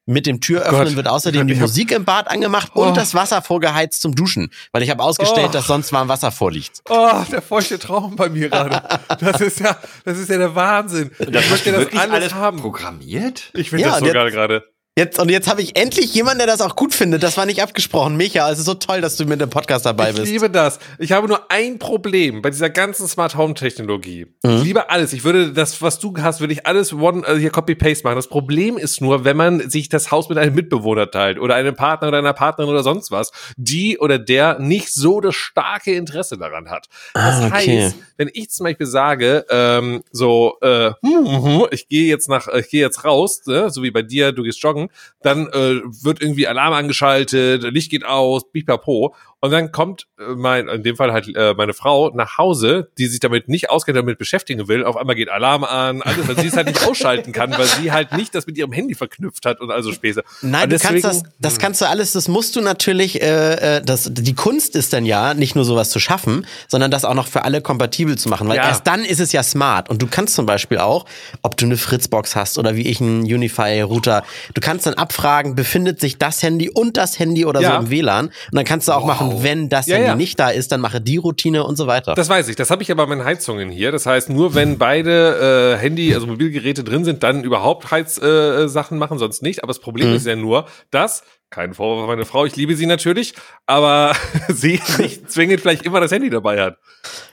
Mit dem Türöffnen Gott. wird außerdem die Musik im Bad angemacht Oh. und das Wasser vorgeheizt zum Duschen, weil ich habe ausgestellt, Oh. dass sonst warm Wasser vorliegt. Oh, der feuchte Traum bei mir gerade. Das ist ja, das ist ja der Wahnsinn. das ich möchte das alles, alles haben. programmiert? Ich finde Ja, das so geil gerade. Jetzt, und jetzt habe ich endlich jemanden, der das auch gut findet. Das war nicht abgesprochen. Micha, es ist so toll, dass du mit dem Podcast dabei Ich bist. liebe das. Ich habe nur ein Problem bei dieser ganzen Smart Home Technologie. Mhm. Ich liebe alles. Ich würde das, was du hast, würde ich alles one, also hier Copy Paste machen. Das Problem ist nur, wenn man sich das Haus mit einem Mitbewohner teilt oder einem Partner oder einer Partnerin oder sonst was, die oder der nicht so das starke Interesse daran hat. Das Ah, okay. heißt, wenn ich zum Beispiel sage, ähm, so, äh, hm, hm, ich gehe jetzt nach, ich gehe jetzt raus, ne, so wie bei dir, du gehst joggen, dann äh, wird irgendwie Alarm angeschaltet, Licht geht aus, pipapo. Und dann kommt äh, mein, in dem Fall halt äh, meine Frau nach Hause, die sich damit nicht auskennt, damit beschäftigen will. Auf einmal geht Alarm an, alles, weil sie es halt nicht ausschalten kann, weil sie halt nicht das mit ihrem Handy verknüpft hat und also Späße. Nein, und du kannst das, das kannst du alles, das musst du natürlich, äh, äh, das, die Kunst ist dann ja, nicht nur sowas zu schaffen, sondern das auch noch für alle kompatibel zu machen, weil Ja. erst dann ist es ja smart und du kannst zum Beispiel auch, ob du eine Fritzbox hast oder wie ich einen Unify-Router, du kannst dann abfragen, befindet sich das Handy und das Handy oder Ja. so im WLAN und dann kannst du auch machen, wenn das Ja, Handy ja. nicht da ist, dann mache die Routine und so weiter. Das weiß ich. Das habe ich ja bei meinen Heizungen hier. Das heißt, nur wenn beide äh, Handy, also Mobilgeräte drin sind, dann überhaupt Heizsachen äh, machen, sonst nicht. Aber das Problem ist ja nur, dass kein Vorwurf an meine Frau, ich liebe sie natürlich, aber sie nicht zwingend vielleicht immer das Handy dabei hat.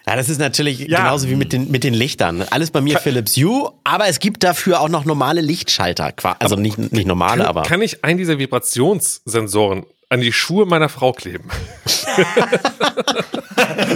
Ja, das ist natürlich Ja. genauso wie mit den, mit den Lichtern. Alles bei mir Philips Hue, aber es gibt dafür auch noch normale Lichtschalter. Also nicht, nicht normale, Kann, aber. kann ich einen dieser Vibrationssensoren an die Schuhe meiner Frau kleben?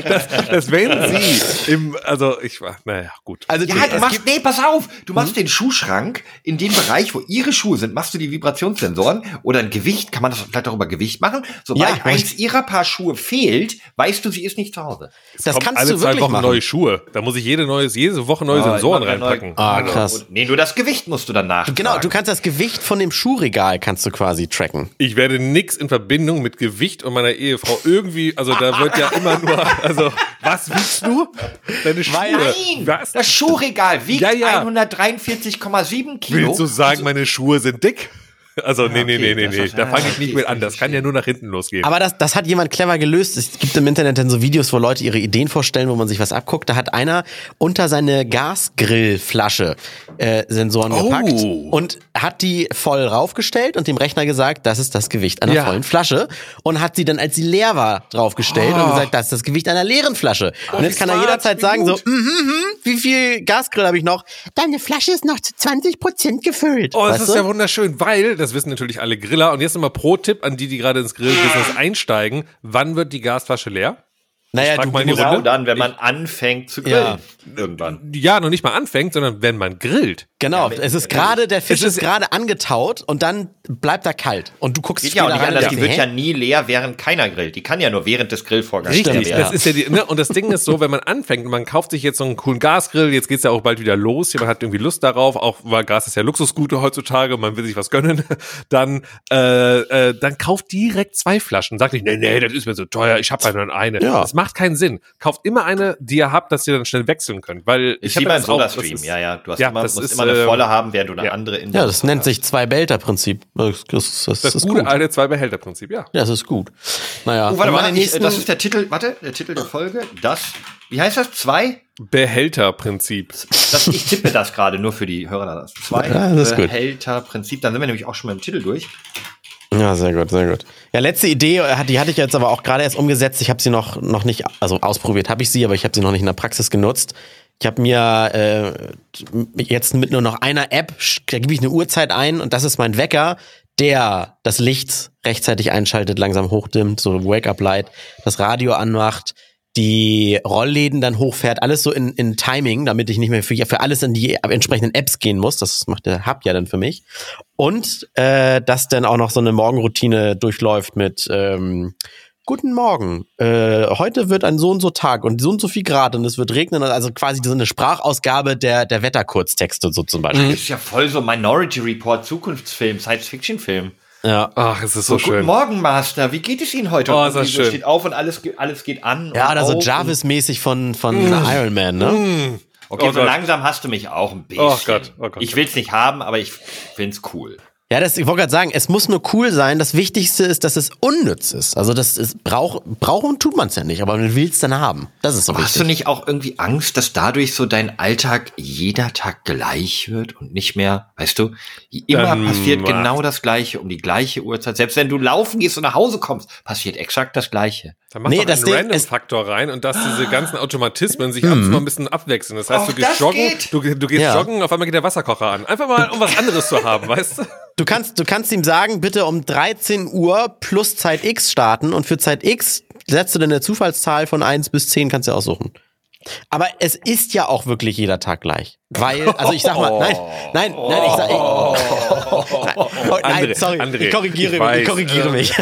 dass, dass wenn sie im, also ich war, naja, gut. also Ja, du machst, nee, pass auf, du machst den Schuhschrank in dem Bereich, wo ihre Schuhe sind, machst du die Vibrationssensoren oder ein Gewicht, kann man das vielleicht auch über Gewicht machen? Sobald Ja, eins ihrer Paar Schuhe fehlt, weißt du, sie ist nicht zu Hause. das Kommt kannst alle du zwei wirklich Wochen machen. neue Schuhe. Da muss ich jede neues, jede Woche neue Ah, Sensoren immer neu- reinpacken. Ah, Also, krass. Nee, nur das Gewicht musst du dann nach. Genau, du kannst das Gewicht von dem Schuhregal kannst du quasi tracken. Ich werde nix in Verbindung mit Gewicht und meiner Ehefrau irgendwie, also da wird ja immer nur, also was wiegst du? Deine Schuhe. Nein, Was? das Schuhregal wiegt Ja, ja. 143,7 Kilo. Willst du sagen, meine Schuhe sind dick? Also, nee, nee, okay, nee, nee, nee. Da ja, fange ich okay, nicht mit an. Das kann ja nur nach hinten losgehen. Aber das, das hat jemand clever gelöst. Es gibt im Internet dann so Videos, wo Leute ihre Ideen vorstellen, wo man sich was abguckt. Da hat einer unter seine Gasgrillflasche äh, Sensoren Oh. gepackt und hat die voll raufgestellt und dem Rechner gesagt, das ist das Gewicht einer Ja. vollen Flasche und hat sie dann, als sie leer war, draufgestellt und gesagt, das ist das Gewicht einer leeren Flasche. und jetzt kann er Oh. jederzeit sagen so, gut. mhm, mhm, wie viel Gasgrill habe ich noch? Deine Flasche ist noch zu 20 Prozent gefüllt. Oh, das Weißt ist du? ja wunderschön, weil, das wissen natürlich alle Griller. Und jetzt nochmal Pro-Tipp an die, die gerade ins Grillbusiness einsteigen. Wann wird die Gasflasche leer? Naja, frag du mal die Genau Runde? dann, wenn man anfängt zu grillen. Irgendwann. Ja, noch nicht mal anfängt, sondern wenn man grillt. Genau, es ist gerade, der Fisch ist- ist gerade angetaut und dann bleibt er kalt. Und du guckst Geht ja auch nicht rein anders, und die wird ja nie leer, während keiner grillt. Die kann ja nur während des Grillvorgangs Richtig, leer das ist ja die, ne? und das Ding ist so, wenn man anfängt und man kauft sich jetzt so einen coolen Gasgrill, jetzt geht's ja auch bald wieder los, jemand hat irgendwie Lust darauf, auch weil Gas ist ja Luxusgute heutzutage, man will sich was gönnen, dann, äh, äh, dann kauft direkt zwei Flaschen. Sagt nicht, nee, nee, das ist mir so teuer, ich habe ja nur eine. Ja. Das macht keinen Sinn. Kauft immer eine, die ihr habt, dass ihr dann schnell wechseln könnt, weil ich wie habe beim das ist- ja, ja. Du hast Ja, immer, das musst ist, immer eine ähm, volle haben, während du eine ja. andere in Ja, das nennt sich Zwei-Behälter-Prinzip. Das, das, das, Das ist gute gut. alte Zwei-Behälter-Prinzip, ja. Ja, das ist gut. Naja, Oh, warte mal, ich, nächsten, das ist der Titel, warte, der Titel der Folge. Das, wie heißt das? Zwei? Behälterprinzip. Das, ich tippe das gerade nur für die Hörer. Das Zwei Ja, das. Behälterprinzip. Dann sind wir nämlich auch schon mit dem Titel durch. Ja, sehr gut, sehr gut. Ja, letzte Idee, äh, die hatte ich jetzt aber auch gerade erst umgesetzt. Ich habe sie noch, noch nicht, also ausprobiert habe ich sie, aber ich habe sie noch nicht in der Praxis genutzt. Ich habe mir äh, jetzt mit nur noch einer App, da gebe ich eine Uhrzeit ein und das ist mein Wecker, der das Licht rechtzeitig einschaltet, langsam hochdimmt, so Wake-up-Light, das Radio anmacht, die Rollläden dann hochfährt, alles so in, in Timing, damit ich nicht mehr für, für alles in die entsprechenden Apps gehen muss. Das macht der Hub ja dann für mich. Und äh, dass dann auch noch so eine Morgenroutine durchläuft mit ähm, Guten Morgen. Äh, heute wird ein so und so Tag und so und so viel Grad und es wird regnen. Also quasi so eine Sprachausgabe der, der Wetterkurztexte so zum Beispiel. Das ist ja voll so Minority Report, Zukunftsfilm, Science-Fiction-Film. Ja. Ach, es ist so, So, schön. guten Morgen, Master. Wie geht es Ihnen heute? Oh, ist das schön. steht auf und alles, alles geht an. Ja, oder so Jarvis-mäßig von, von Iron Man, ne? und- Okay, Oh so Gott. langsam hast du mich auch ein bisschen. Oh Gott, oh Gott. Ich will's nicht haben, aber ich find's cool. Ja, das, ich wollte gerade sagen, es muss nur cool sein. Das Wichtigste ist, dass es unnütz ist. Also das ist, brauch, brauchen tut man es ja nicht, aber man will es dann haben. Das ist so Hast du wichtig. nicht auch irgendwie Angst, dass dadurch so dein Alltag jeder Tag gleich wird und nicht mehr, weißt du, immer Dann passiert macht- genau das Gleiche um die gleiche Uhrzeit. Selbst wenn du laufen gehst und nach Hause kommst, passiert exakt das Gleiche. Da macht Nee, das einen Random-Faktor rein und dass diese ganzen Automatismen sich abends mal ein bisschen abwechseln. Das heißt, Auch du gehst joggen, du, du gehst Ja. joggen, auf einmal geht der Wasserkocher an. Einfach mal, um was anderes zu haben, weißt du? Du kannst, du kannst ihm sagen, bitte um 13 Uhr plus Zeit X starten und für Zeit X setzt du dann eine Zufallszahl von 1 bis 10, kannst du aussuchen. Aber es ist ja auch wirklich jeder Tag gleich. Weil, also ich sag mal, nein, nein, nein, ich sag, ich, nein, oh, nein, André, sorry, André, ich korrigiere ich mich, ich weiß, korrigiere äh, mich.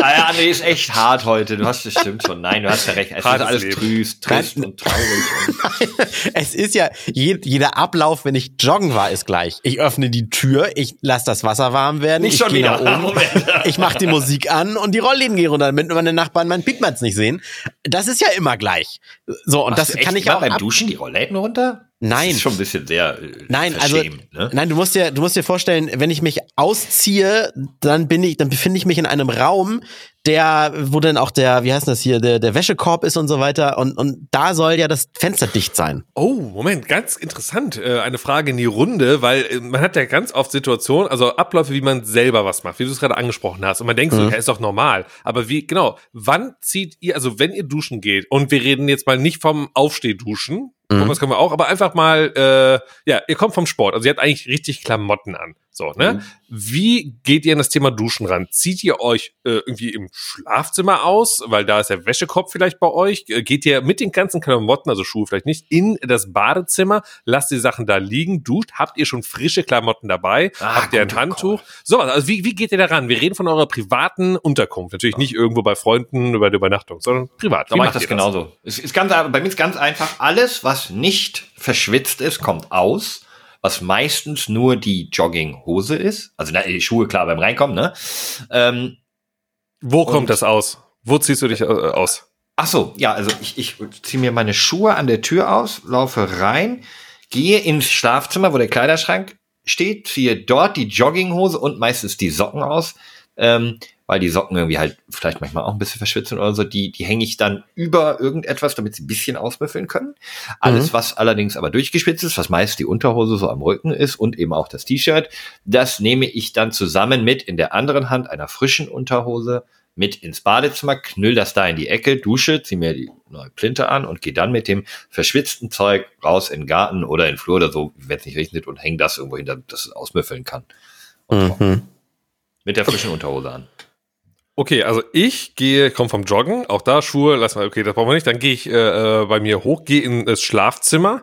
Ah ja, André ist echt hart heute. Du hast das stimmt schon. Nein, du hast ja recht. Es ist Hartes alles Leben. trüst, trist und traurig. Und Es ist ja, je, jeder Ablauf, wenn ich joggen war, ist gleich. Ich öffne die Tür, ich lasse das Wasser warm werden, Nicht ich schon gehe nach wieder. oben, ich mache die Musik an und die Rollläden gehen runter, damit meine Nachbarn meinen Piepmatz nicht sehen. Das ist ja immer gleich. So, und Machst das du kann ich auch beim Duschen die Rollläden runter? Nein. Das ist schon ein bisschen sehr äh, Nein, also ne? nein, du musst dir, du musst dir vorstellen, wenn ich mich ausziehe, dann bin ich, dann befinde ich mich in einem Raum, der, wo dann auch der, wie heißt das hier, der, der Wäschekorb ist und so weiter. Und, und da soll ja das Fenster dicht sein. Oh, Moment, ganz interessant. Äh, eine Frage in die Runde, weil äh, man hat ja ganz oft Situationen, also Abläufe, wie man selber was macht, wie du es gerade angesprochen hast. Und man denkt so, ja, ist doch normal. Aber wie, genau, wann zieht ihr, also wenn ihr duschen geht, und wir reden jetzt mal nicht vom Aufstehduschen, mhm. das können wir auch, aber einfach mal, äh, ja, ihr kommt vom Sport, also ihr habt eigentlich richtig Klamotten an. So, ne? Wie geht ihr an das Thema Duschen ran? Zieht ihr euch äh, irgendwie im Schlafzimmer aus, weil da ist der Wäschekorb vielleicht bei euch? Äh, Geht ihr mit den ganzen Klamotten, also Schuhe vielleicht nicht, in das Badezimmer, lasst die Sachen da liegen, duscht, habt ihr schon frische Klamotten dabei? Ah, habt ihr ein Handtuch? So, also wie, wie geht ihr da ran? Wir reden von eurer privaten Unterkunft. Natürlich nicht irgendwo bei Freunden über die Übernachtung, sondern privat. Da mache ich macht das genauso. Es ist ganz, bei mir ist ganz einfach, alles, was nicht verschwitzt ist, kommt aus. Was meistens nur die Jogginghose ist. Also na, die Schuhe, klar, beim Reinkommen, ne? Ähm, Wo kommt das aus? Wo ziehst du dich äh, aus? ach so, ja, also ich, ich ziehe mir meine Schuhe an der Tür aus, laufe rein, gehe ins Schlafzimmer, wo der Kleiderschrank steht, ziehe dort die Jogginghose und meistens die Socken aus, ähm, weil die Socken irgendwie halt vielleicht manchmal auch ein bisschen verschwitzen oder so, die, die hänge ich dann über irgendetwas, damit sie ein bisschen ausmüffeln können. Alles, was allerdings aber durchgespitzt ist, was meist die Unterhose so am Rücken ist und eben auch das T-Shirt, das nehme ich dann zusammen mit in der anderen Hand einer frischen Unterhose mit ins Badezimmer, knüll das da in die Ecke, dusche, zieh mir die neue Plinte an und gehe dann mit dem verschwitzten Zeug raus in den Garten oder in den Flur oder so, wenn es nicht regnet und häng das irgendwo hin, damit das es ausmüffeln kann. Mhm. Mit der frischen Unterhose an. Okay, also ich gehe, komme vom Joggen, auch da Schuhe, lass mal, okay, das brauchen wir nicht. Dann gehe ich äh, äh, bei mir hoch, gehe in das Schlafzimmer,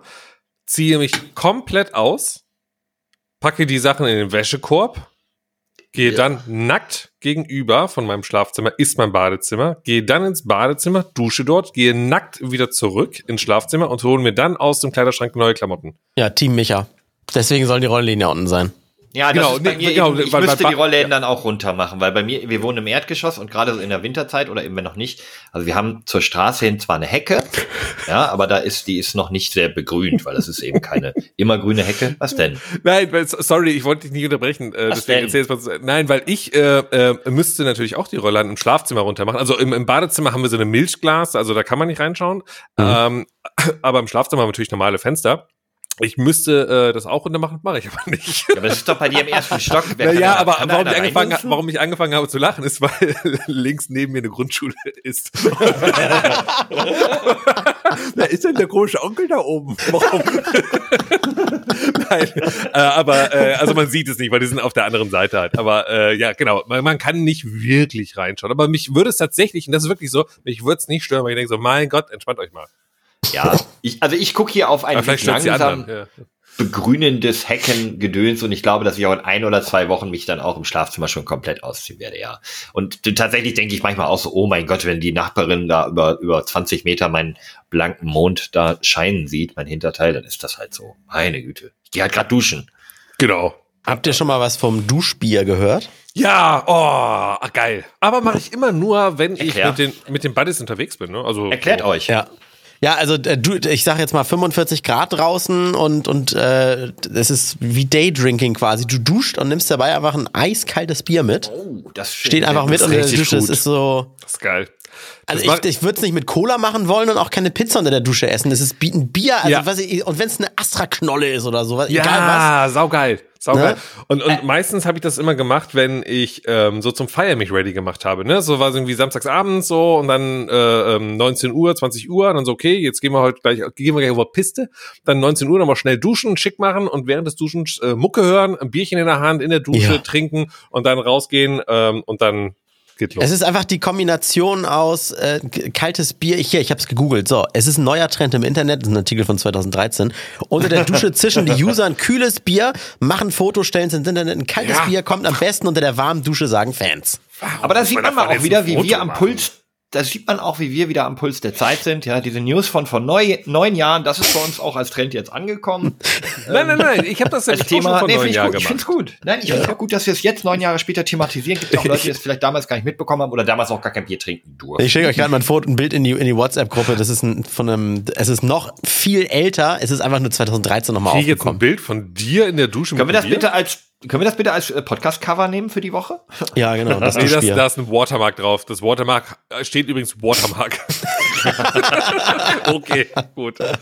ziehe mich komplett aus, packe die Sachen in den Wäschekorb, gehe Ja. dann nackt gegenüber von meinem Schlafzimmer, ist mein Badezimmer, gehe dann ins Badezimmer, dusche dort, gehe nackt wieder zurück ins Schlafzimmer und hole mir dann aus dem Kleiderschrank neue Klamotten. Ja, Team Micha. Deswegen sollen die Rolllinien ja unten sein. Ja, das Genau, ist bei nee, mir genau, eben, ich weil- müsste weil- die Rollläden dann auch runter machen, weil bei mir, wir wohnen im Erdgeschoss und gerade so in der Winterzeit oder eben wenn noch nicht, also wir haben zur Straße hin zwar eine Hecke, ja, aber da ist, die ist noch nicht sehr begrünt, weil das ist eben keine immergrüne Hecke. Was denn? Nein, weil, sorry, ich wollte dich nicht unterbrechen. Äh, Was deswegen denn? jetzt mal. Nein, weil ich äh, äh, müsste natürlich auch die Rollladen im Schlafzimmer runter machen. Also im, im Badezimmer haben wir so eine Milchglas, also da kann man nicht reinschauen. Ähm, aber im Schlafzimmer haben wir natürlich normale Fenster. Ich müsste äh, das auch runter machen, mache ich aber nicht. Ja, aber das ist doch bei dir im ersten Stock. Wer Naja, da- aber da warum ich, angefangen, warum ich angefangen habe zu lachen, ist, weil links neben mir eine Grundschule ist. Wer ist denn der komische Onkel da oben? Warum? Nein, äh, aber äh, also man sieht es nicht, weil die sind auf der anderen Seite halt. Aber äh, ja, genau, man, man kann nicht wirklich reinschauen. Aber mich würde es tatsächlich, und das ist wirklich so, mich würde es nicht stören, weil ich denke so, mein Gott, entspannt euch mal. Ja, ich, also ich gucke hier auf ein langsam. Ja. begrünendes Heckengedöns und ich glaube, dass ich auch in ein oder zwei Wochen mich dann auch im Schlafzimmer schon komplett ausziehen werde, ja. Und tatsächlich denke ich manchmal auch so, oh mein Gott, wenn die Nachbarin da über, über 20 Meter meinen blanken Mond da scheinen sieht, mein Hinterteil, dann ist das halt so. Meine Güte. Ich gehe halt gerade duschen. Genau. Habt ihr schon mal was vom Duschbier gehört? Ja, oh, geil. Aber mache ich immer nur, wenn ich mit den, mit den Buddies unterwegs bin. Ne? Also, Erklärt so. euch. Ja. Ja, also äh, du, ich sag jetzt mal 45 Grad draußen und und äh, es ist wie Daydrinking quasi. Du duscht und nimmst dabei einfach ein eiskaltes Bier mit. Oh, das Steht einfach mit unter der Dusche. Es gut. ist so. Das ist geil. Also Das ich, ich würde es nicht mit Cola machen wollen und auch keine Pizza unter der Dusche essen. Es ist ein Bier, also Ja. was ich, und wenn es eine Astra-Knolle ist oder sowas, egal was. Ja, saugeil. Saugeil. Ne? Und, und meistens habe ich das immer gemacht, wenn ich ähm, so zum Feier mich ready gemacht habe. Ne? So war es irgendwie samstagsabends so und dann äh, ähm, 19 Uhr, 20 Uhr, und dann so, okay, jetzt gehen wir heute gleich, gehen wir gleich über Piste. Dann 19 Uhr nochmal schnell duschen, schick machen und während des Duschens äh, Mucke hören, ein Bierchen in der Hand, in der Dusche Ja. trinken und dann rausgehen ähm, und dann geht los. Es ist einfach die Kombination aus äh, kaltes Bier. Ich, hier, ich habe es gegoogelt. So, es ist ein neuer Trend im Internet. Das ist ein Artikel von 2013. Unter der Dusche zischen die User ein kühles Bier, machen Fotos, stellen es ins Internet. Ein kaltes Ja. Bier kommt am besten unter der warmen Dusche, sagen Fans. Aber da sieht man mal auch wieder, wie Foto wir am? Puls, da sieht man auch, wie wir wieder am Puls der Zeit sind. Ja, diese News von vor neu, neun Jahren, das ist bei uns auch als Trend jetzt angekommen. nein, nein, nein, ich habe das ja Als Thema, vor nee, neun finde ich Jahren gut. Ich gemacht. finde es gut. Nein, ich finde es auch gut, dass wir es jetzt neun Jahre später thematisieren. Gibt auch Leute, die es vielleicht damals gar nicht mitbekommen haben oder damals auch gar kein Bier trinken durften. Ich schicke euch gerade mal ein Foto, ein Bild in die, in die WhatsApp-Gruppe. Das ist ein, von einem, es ist noch viel älter. Es ist einfach nur 2013 nochmal Kriege ich jetzt ein aufgekommen. Bild von dir in der Dusche Können wir das Bier? bitte als können wir das bitte als äh, Podcast-Cover nehmen für die Woche? Ja, genau. Das Nee, das, da ist ein Watermark drauf. Das Watermark äh, steht übrigens Watermark. okay, gut. äh,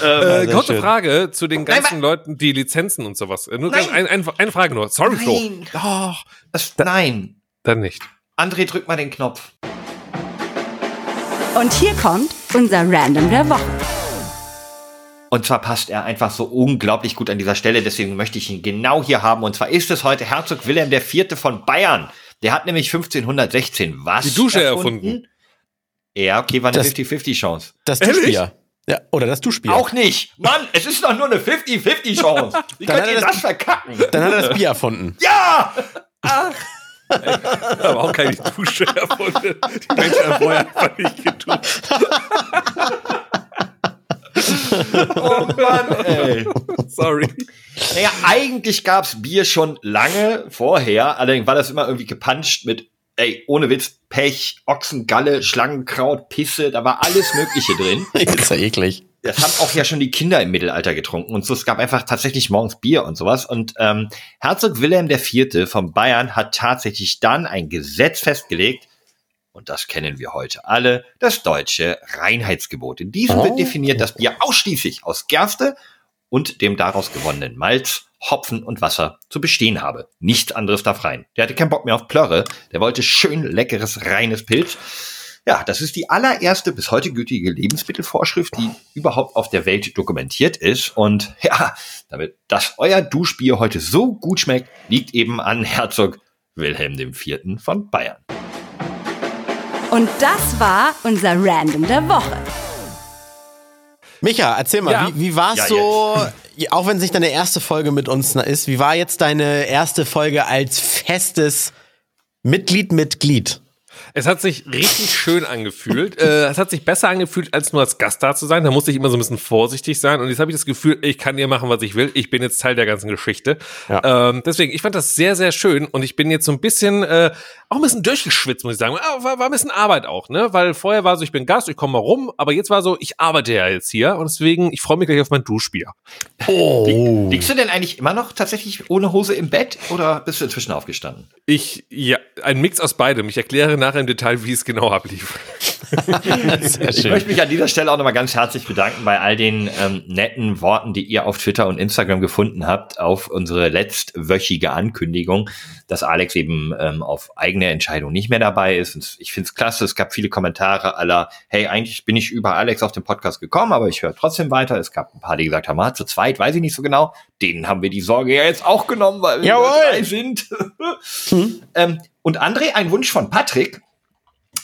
sehr kurze schön. Frage zu den Nein, ganzen Leuten, die Lizenzen und sowas. Nur Nein. ein, ein, eine Frage nur. Sorry, Flo. Nein. Doch. Das, nein. Dann nicht. André, drück mal den Knopf. Und hier kommt unser Random der Woche. Und zwar passt er einfach so unglaublich gut an dieser Stelle, deswegen möchte ich ihn genau hier haben. Und zwar ist es heute Herzog Wilhelm IV. von Bayern. Der hat nämlich 1516 was? Die Dusche erfunden. Ja, okay, war eine Das- 50-50 Chance. Das Ehrlich? Duschbier. Ja, oder das Duschbier. Auch nicht. Mann, es ist doch nur eine 50-50 Chance. Wie Dann könnt hat ihr er das, das- verkacken? Dann hat er das Bier erfunden. Ja! Aber auch keine Dusche erfunden. Die Menschen haben vorher einfach nicht geduscht. Oh Mann, ey. Sorry. Naja, eigentlich gab's Bier schon lange vorher, allerdings war das immer irgendwie gepanscht mit, ey, ohne Witz, Pech, Ochsengalle, Schlangenkraut, Pisse, da war alles Mögliche drin. ist ja eklig. Das haben auch ja schon die Kinder im Mittelalter getrunken und so. Es gab einfach tatsächlich morgens Bier und sowas. Und ähm, Herzog Wilhelm IV. von Bayern hat tatsächlich dann ein Gesetz festgelegt, und das kennen wir heute alle, das deutsche Reinheitsgebot. In diesem wird Oh. definiert, dass Bier ausschließlich aus Gerste und dem daraus gewonnenen Malz, Hopfen und Wasser zu bestehen habe. Nichts anderes darf rein. Der hatte keinen Bock mehr auf Plörre, der wollte schön leckeres, reines Pilz. Ja, das ist die allererste bis heute gültige Lebensmittelvorschrift, die überhaupt auf der Welt dokumentiert ist. Und ja, damit das euer Duschbier heute so gut schmeckt, liegt eben an Herzog Wilhelm IV. von Bayern. Und das war unser Random der Woche. Micha, erzähl mal, Ja. wie, wie war es Ja, so, auch wenn es nicht deine erste Folge mit uns ist, wie war jetzt deine erste Folge als festes Mitglied mit Glied? Es hat sich richtig schön angefühlt. äh, es hat sich besser angefühlt, als nur als Gast da zu sein. Da musste ich immer so ein bisschen vorsichtig sein. Und jetzt habe ich das Gefühl, ich kann hier machen, was ich will. Ich bin jetzt Teil der ganzen Geschichte. Ja. Ähm, deswegen, ich fand das sehr, sehr schön. Und ich bin jetzt so ein bisschen, äh, auch ein bisschen durchgeschwitzt, muss ich sagen. Ah, War, war ein bisschen Arbeit auch, ne? Weil vorher war so, ich bin Gast, ich komme mal rum. Aber jetzt war so, ich arbeite ja jetzt hier. Und deswegen, ich freue mich gleich auf mein Duschbier. Oh. Liegst du denn eigentlich immer noch tatsächlich ohne Hose im Bett oder bist du inzwischen aufgestanden? Ich, ja, ein Mix aus beidem. Ich erkläre nachher im Detail, wie es genau ablief. Ich möchte mich an dieser Stelle auch nochmal ganz herzlich bedanken bei all den ähm, netten Worten, die ihr auf Twitter und Instagram gefunden habt, auf unsere letztwöchige Ankündigung, dass Alex eben ähm, auf eigene Entscheidung nicht mehr dabei ist. Und ich finde es klasse, es gab viele Kommentare aller, hey, eigentlich bin ich über Alex auf den Podcast gekommen, aber ich höre trotzdem weiter. Es gab ein paar, die gesagt haben, ah, zu zweit, weiß ich nicht so genau. Denen haben wir die Sorge ja jetzt auch genommen, weil wir Jawohl. drei sind. ähm, und André, ein Wunsch von Patrick,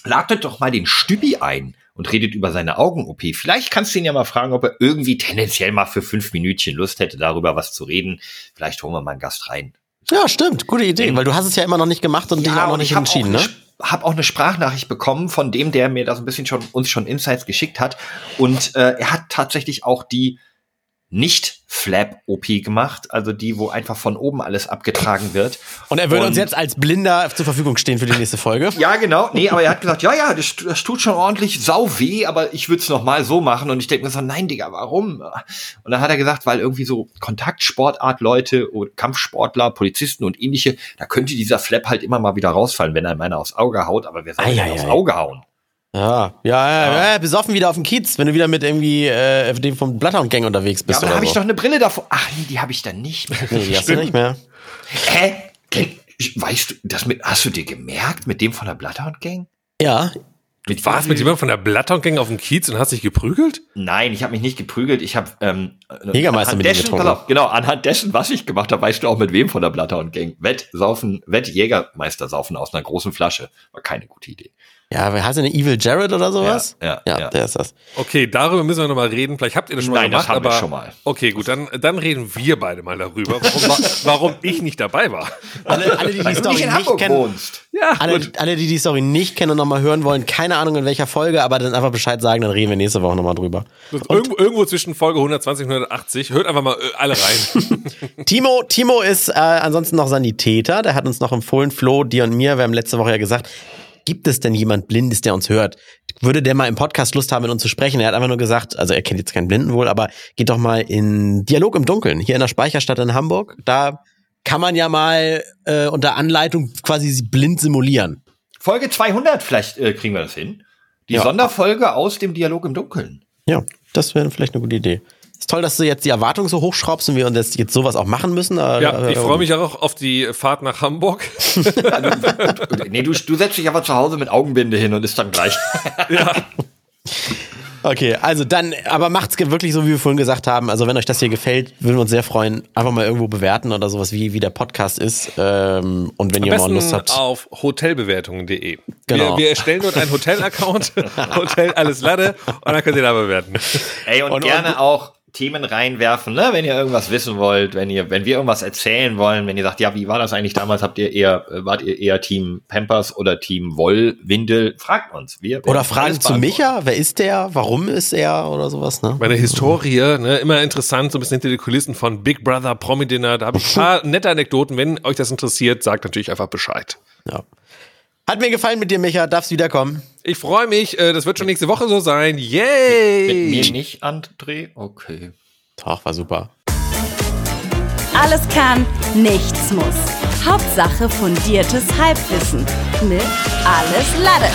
ladet doch mal den Stübi ein und redet über seine Augen-OP. Vielleicht kannst du ihn ja mal fragen, ob er irgendwie tendenziell mal für fünf Minütchen Lust hätte, darüber was zu reden. Vielleicht holen wir mal einen Gast rein. Ja, stimmt. Gute Idee, weil du hast es ja immer noch nicht gemacht und dich auch noch nicht ich habe entschieden, auch, ne? hab auch eine Sprachnachricht bekommen von dem, der mir da so ein bisschen schon uns schon Insights geschickt hat. Und äh, er hat tatsächlich auch die nicht Flap-OP gemacht, also die, wo einfach von oben alles abgetragen wird. Und er würde uns Und- jetzt als Blinder zur Verfügung stehen für die nächste Folge. Ja, genau. Nee, aber er hat gesagt, ja, ja, das, das tut schon ordentlich sau weh, aber ich würde es noch mal so machen. Und ich denke mir so, nein, Digga, warum? Und dann hat er gesagt, weil irgendwie so Kontaktsportart-Leute oder Kampfsportler, Polizisten und ähnliche, da könnte dieser Flap halt immer mal wieder rausfallen, wenn er einer aufs Auge haut. Aber wer soll Eieiei. aufs Auge hauen? Ja, ja, ja, ja, besoffen wieder auf dem Kiez, wenn du wieder mit irgendwie äh, dem vom Bloodhound Gang unterwegs Ja, bist aber da habe ich so. doch eine Brille davor. Ach nee, die habe ich dann nicht mehr. Nee, die hast du nicht mehr. Hä? Weißt du, das mit, hast du dir gemerkt mit dem von der Bloodhound Gang? Ja, Mit Warst mit jemandem von der Bloodhound-Gang auf dem Kiez und hast dich geprügelt? Nein, ich habe mich nicht geprügelt. Ich habe ähm, Jägermeister mit ihm dessen, getrunken. auf, genau anhand dessen, was ich gemacht habe, weißt du auch mit wem von der Bloodhound Gang. Wett saufen, Wett Jägermeister saufen aus einer großen Flasche. War keine gute Idee. Ja, wer heißt denn Evil Jared oder sowas? Ja, ja, ja, ja. der ist das. Okay, darüber müssen wir nochmal reden. Vielleicht habt ihr das schon mal Nein, gemacht, das haben wir aber schon mal. okay, gut, dann, dann reden wir beide mal darüber, warum, wa- warum ich nicht dabei war. Alle, alle die die Weil du Story nicht nicht kennen, wohnst. Ja, alle, gut. alle, die die Story nicht kennen und nochmal hören wollen, keine Ahnung in welcher Folge, aber dann einfach Bescheid sagen, dann reden wir nächste Woche nochmal drüber. Irgendwo, irgendwo zwischen Folge 120 und 180. Hört einfach mal äh, alle rein. Timo, Timo ist äh, ansonsten noch Sanitäter, der hat uns noch empfohlen, Flo, dir und mir, wir haben letzte Woche ja gesagt, gibt es denn jemand Blindes, der uns hört? Würde der mal im Podcast Lust haben, mit uns zu sprechen? Er hat einfach nur gesagt, also er kennt jetzt keinen Blinden wohl, aber geht doch mal in Dialog im Dunkeln, hier in der Speicherstadt in Hamburg. Da kann man ja mal äh, unter Anleitung quasi blind simulieren. Folge 200, vielleicht äh, kriegen wir das hin. Die Ja. Sonderfolge aus dem Dialog im Dunkeln. Ja, das wäre vielleicht eine gute Idee. Ist toll, dass du jetzt die Erwartung so hochschraubst und wir uns jetzt, jetzt sowas auch machen müssen. äh, Ja, ich freue mich auch auf die Fahrt nach Hamburg. nee, du, du setzt dich aber zu Hause mit Augenbinde hin und ist dann gleich. Okay, also dann, aber macht's wirklich so, wie wir vorhin gesagt haben. Also wenn euch das hier gefällt, würden wir uns sehr freuen. Einfach mal irgendwo bewerten oder sowas, wie, wie der Podcast ist. Ähm, und wenn Am ihr mal Lust habt. auf hotelbewertungen.de. Genau. Wir, wir erstellen dort einen Hotel-Account, Hotel alles Lade, und dann könnt ihr da bewerten. Ey, und, Und- gerne und- auch Themen reinwerfen, ne? wenn ihr irgendwas wissen wollt, wenn ihr, wenn wir irgendwas erzählen wollen, wenn ihr sagt, ja, wie war das eigentlich damals? Habt ihr eher, äh, wart ihr eher Team Pampers oder Team Wollwindel? Fragt uns. Wir Oder Fragen zu. Micha, wer ist der? Warum ist er? Oder sowas, ne? Meine Historie, ne, immer interessant, so ein bisschen hinter die Kulissen von Big Brother, Promi Dinner. Da habe ich ein paar nette Anekdoten. Wenn euch das interessiert, sagt natürlich einfach Bescheid. Ja. Hat mir gefallen mit dir, Micha. Darfst wiederkommen. Ich freue mich, äh, das wird schon nächste Woche so sein. Yay! Mit mir nicht, André? Okay. Ach, war super. Alles kann, nichts muss. Hauptsache fundiertes Halbwissen mit Alles Lade.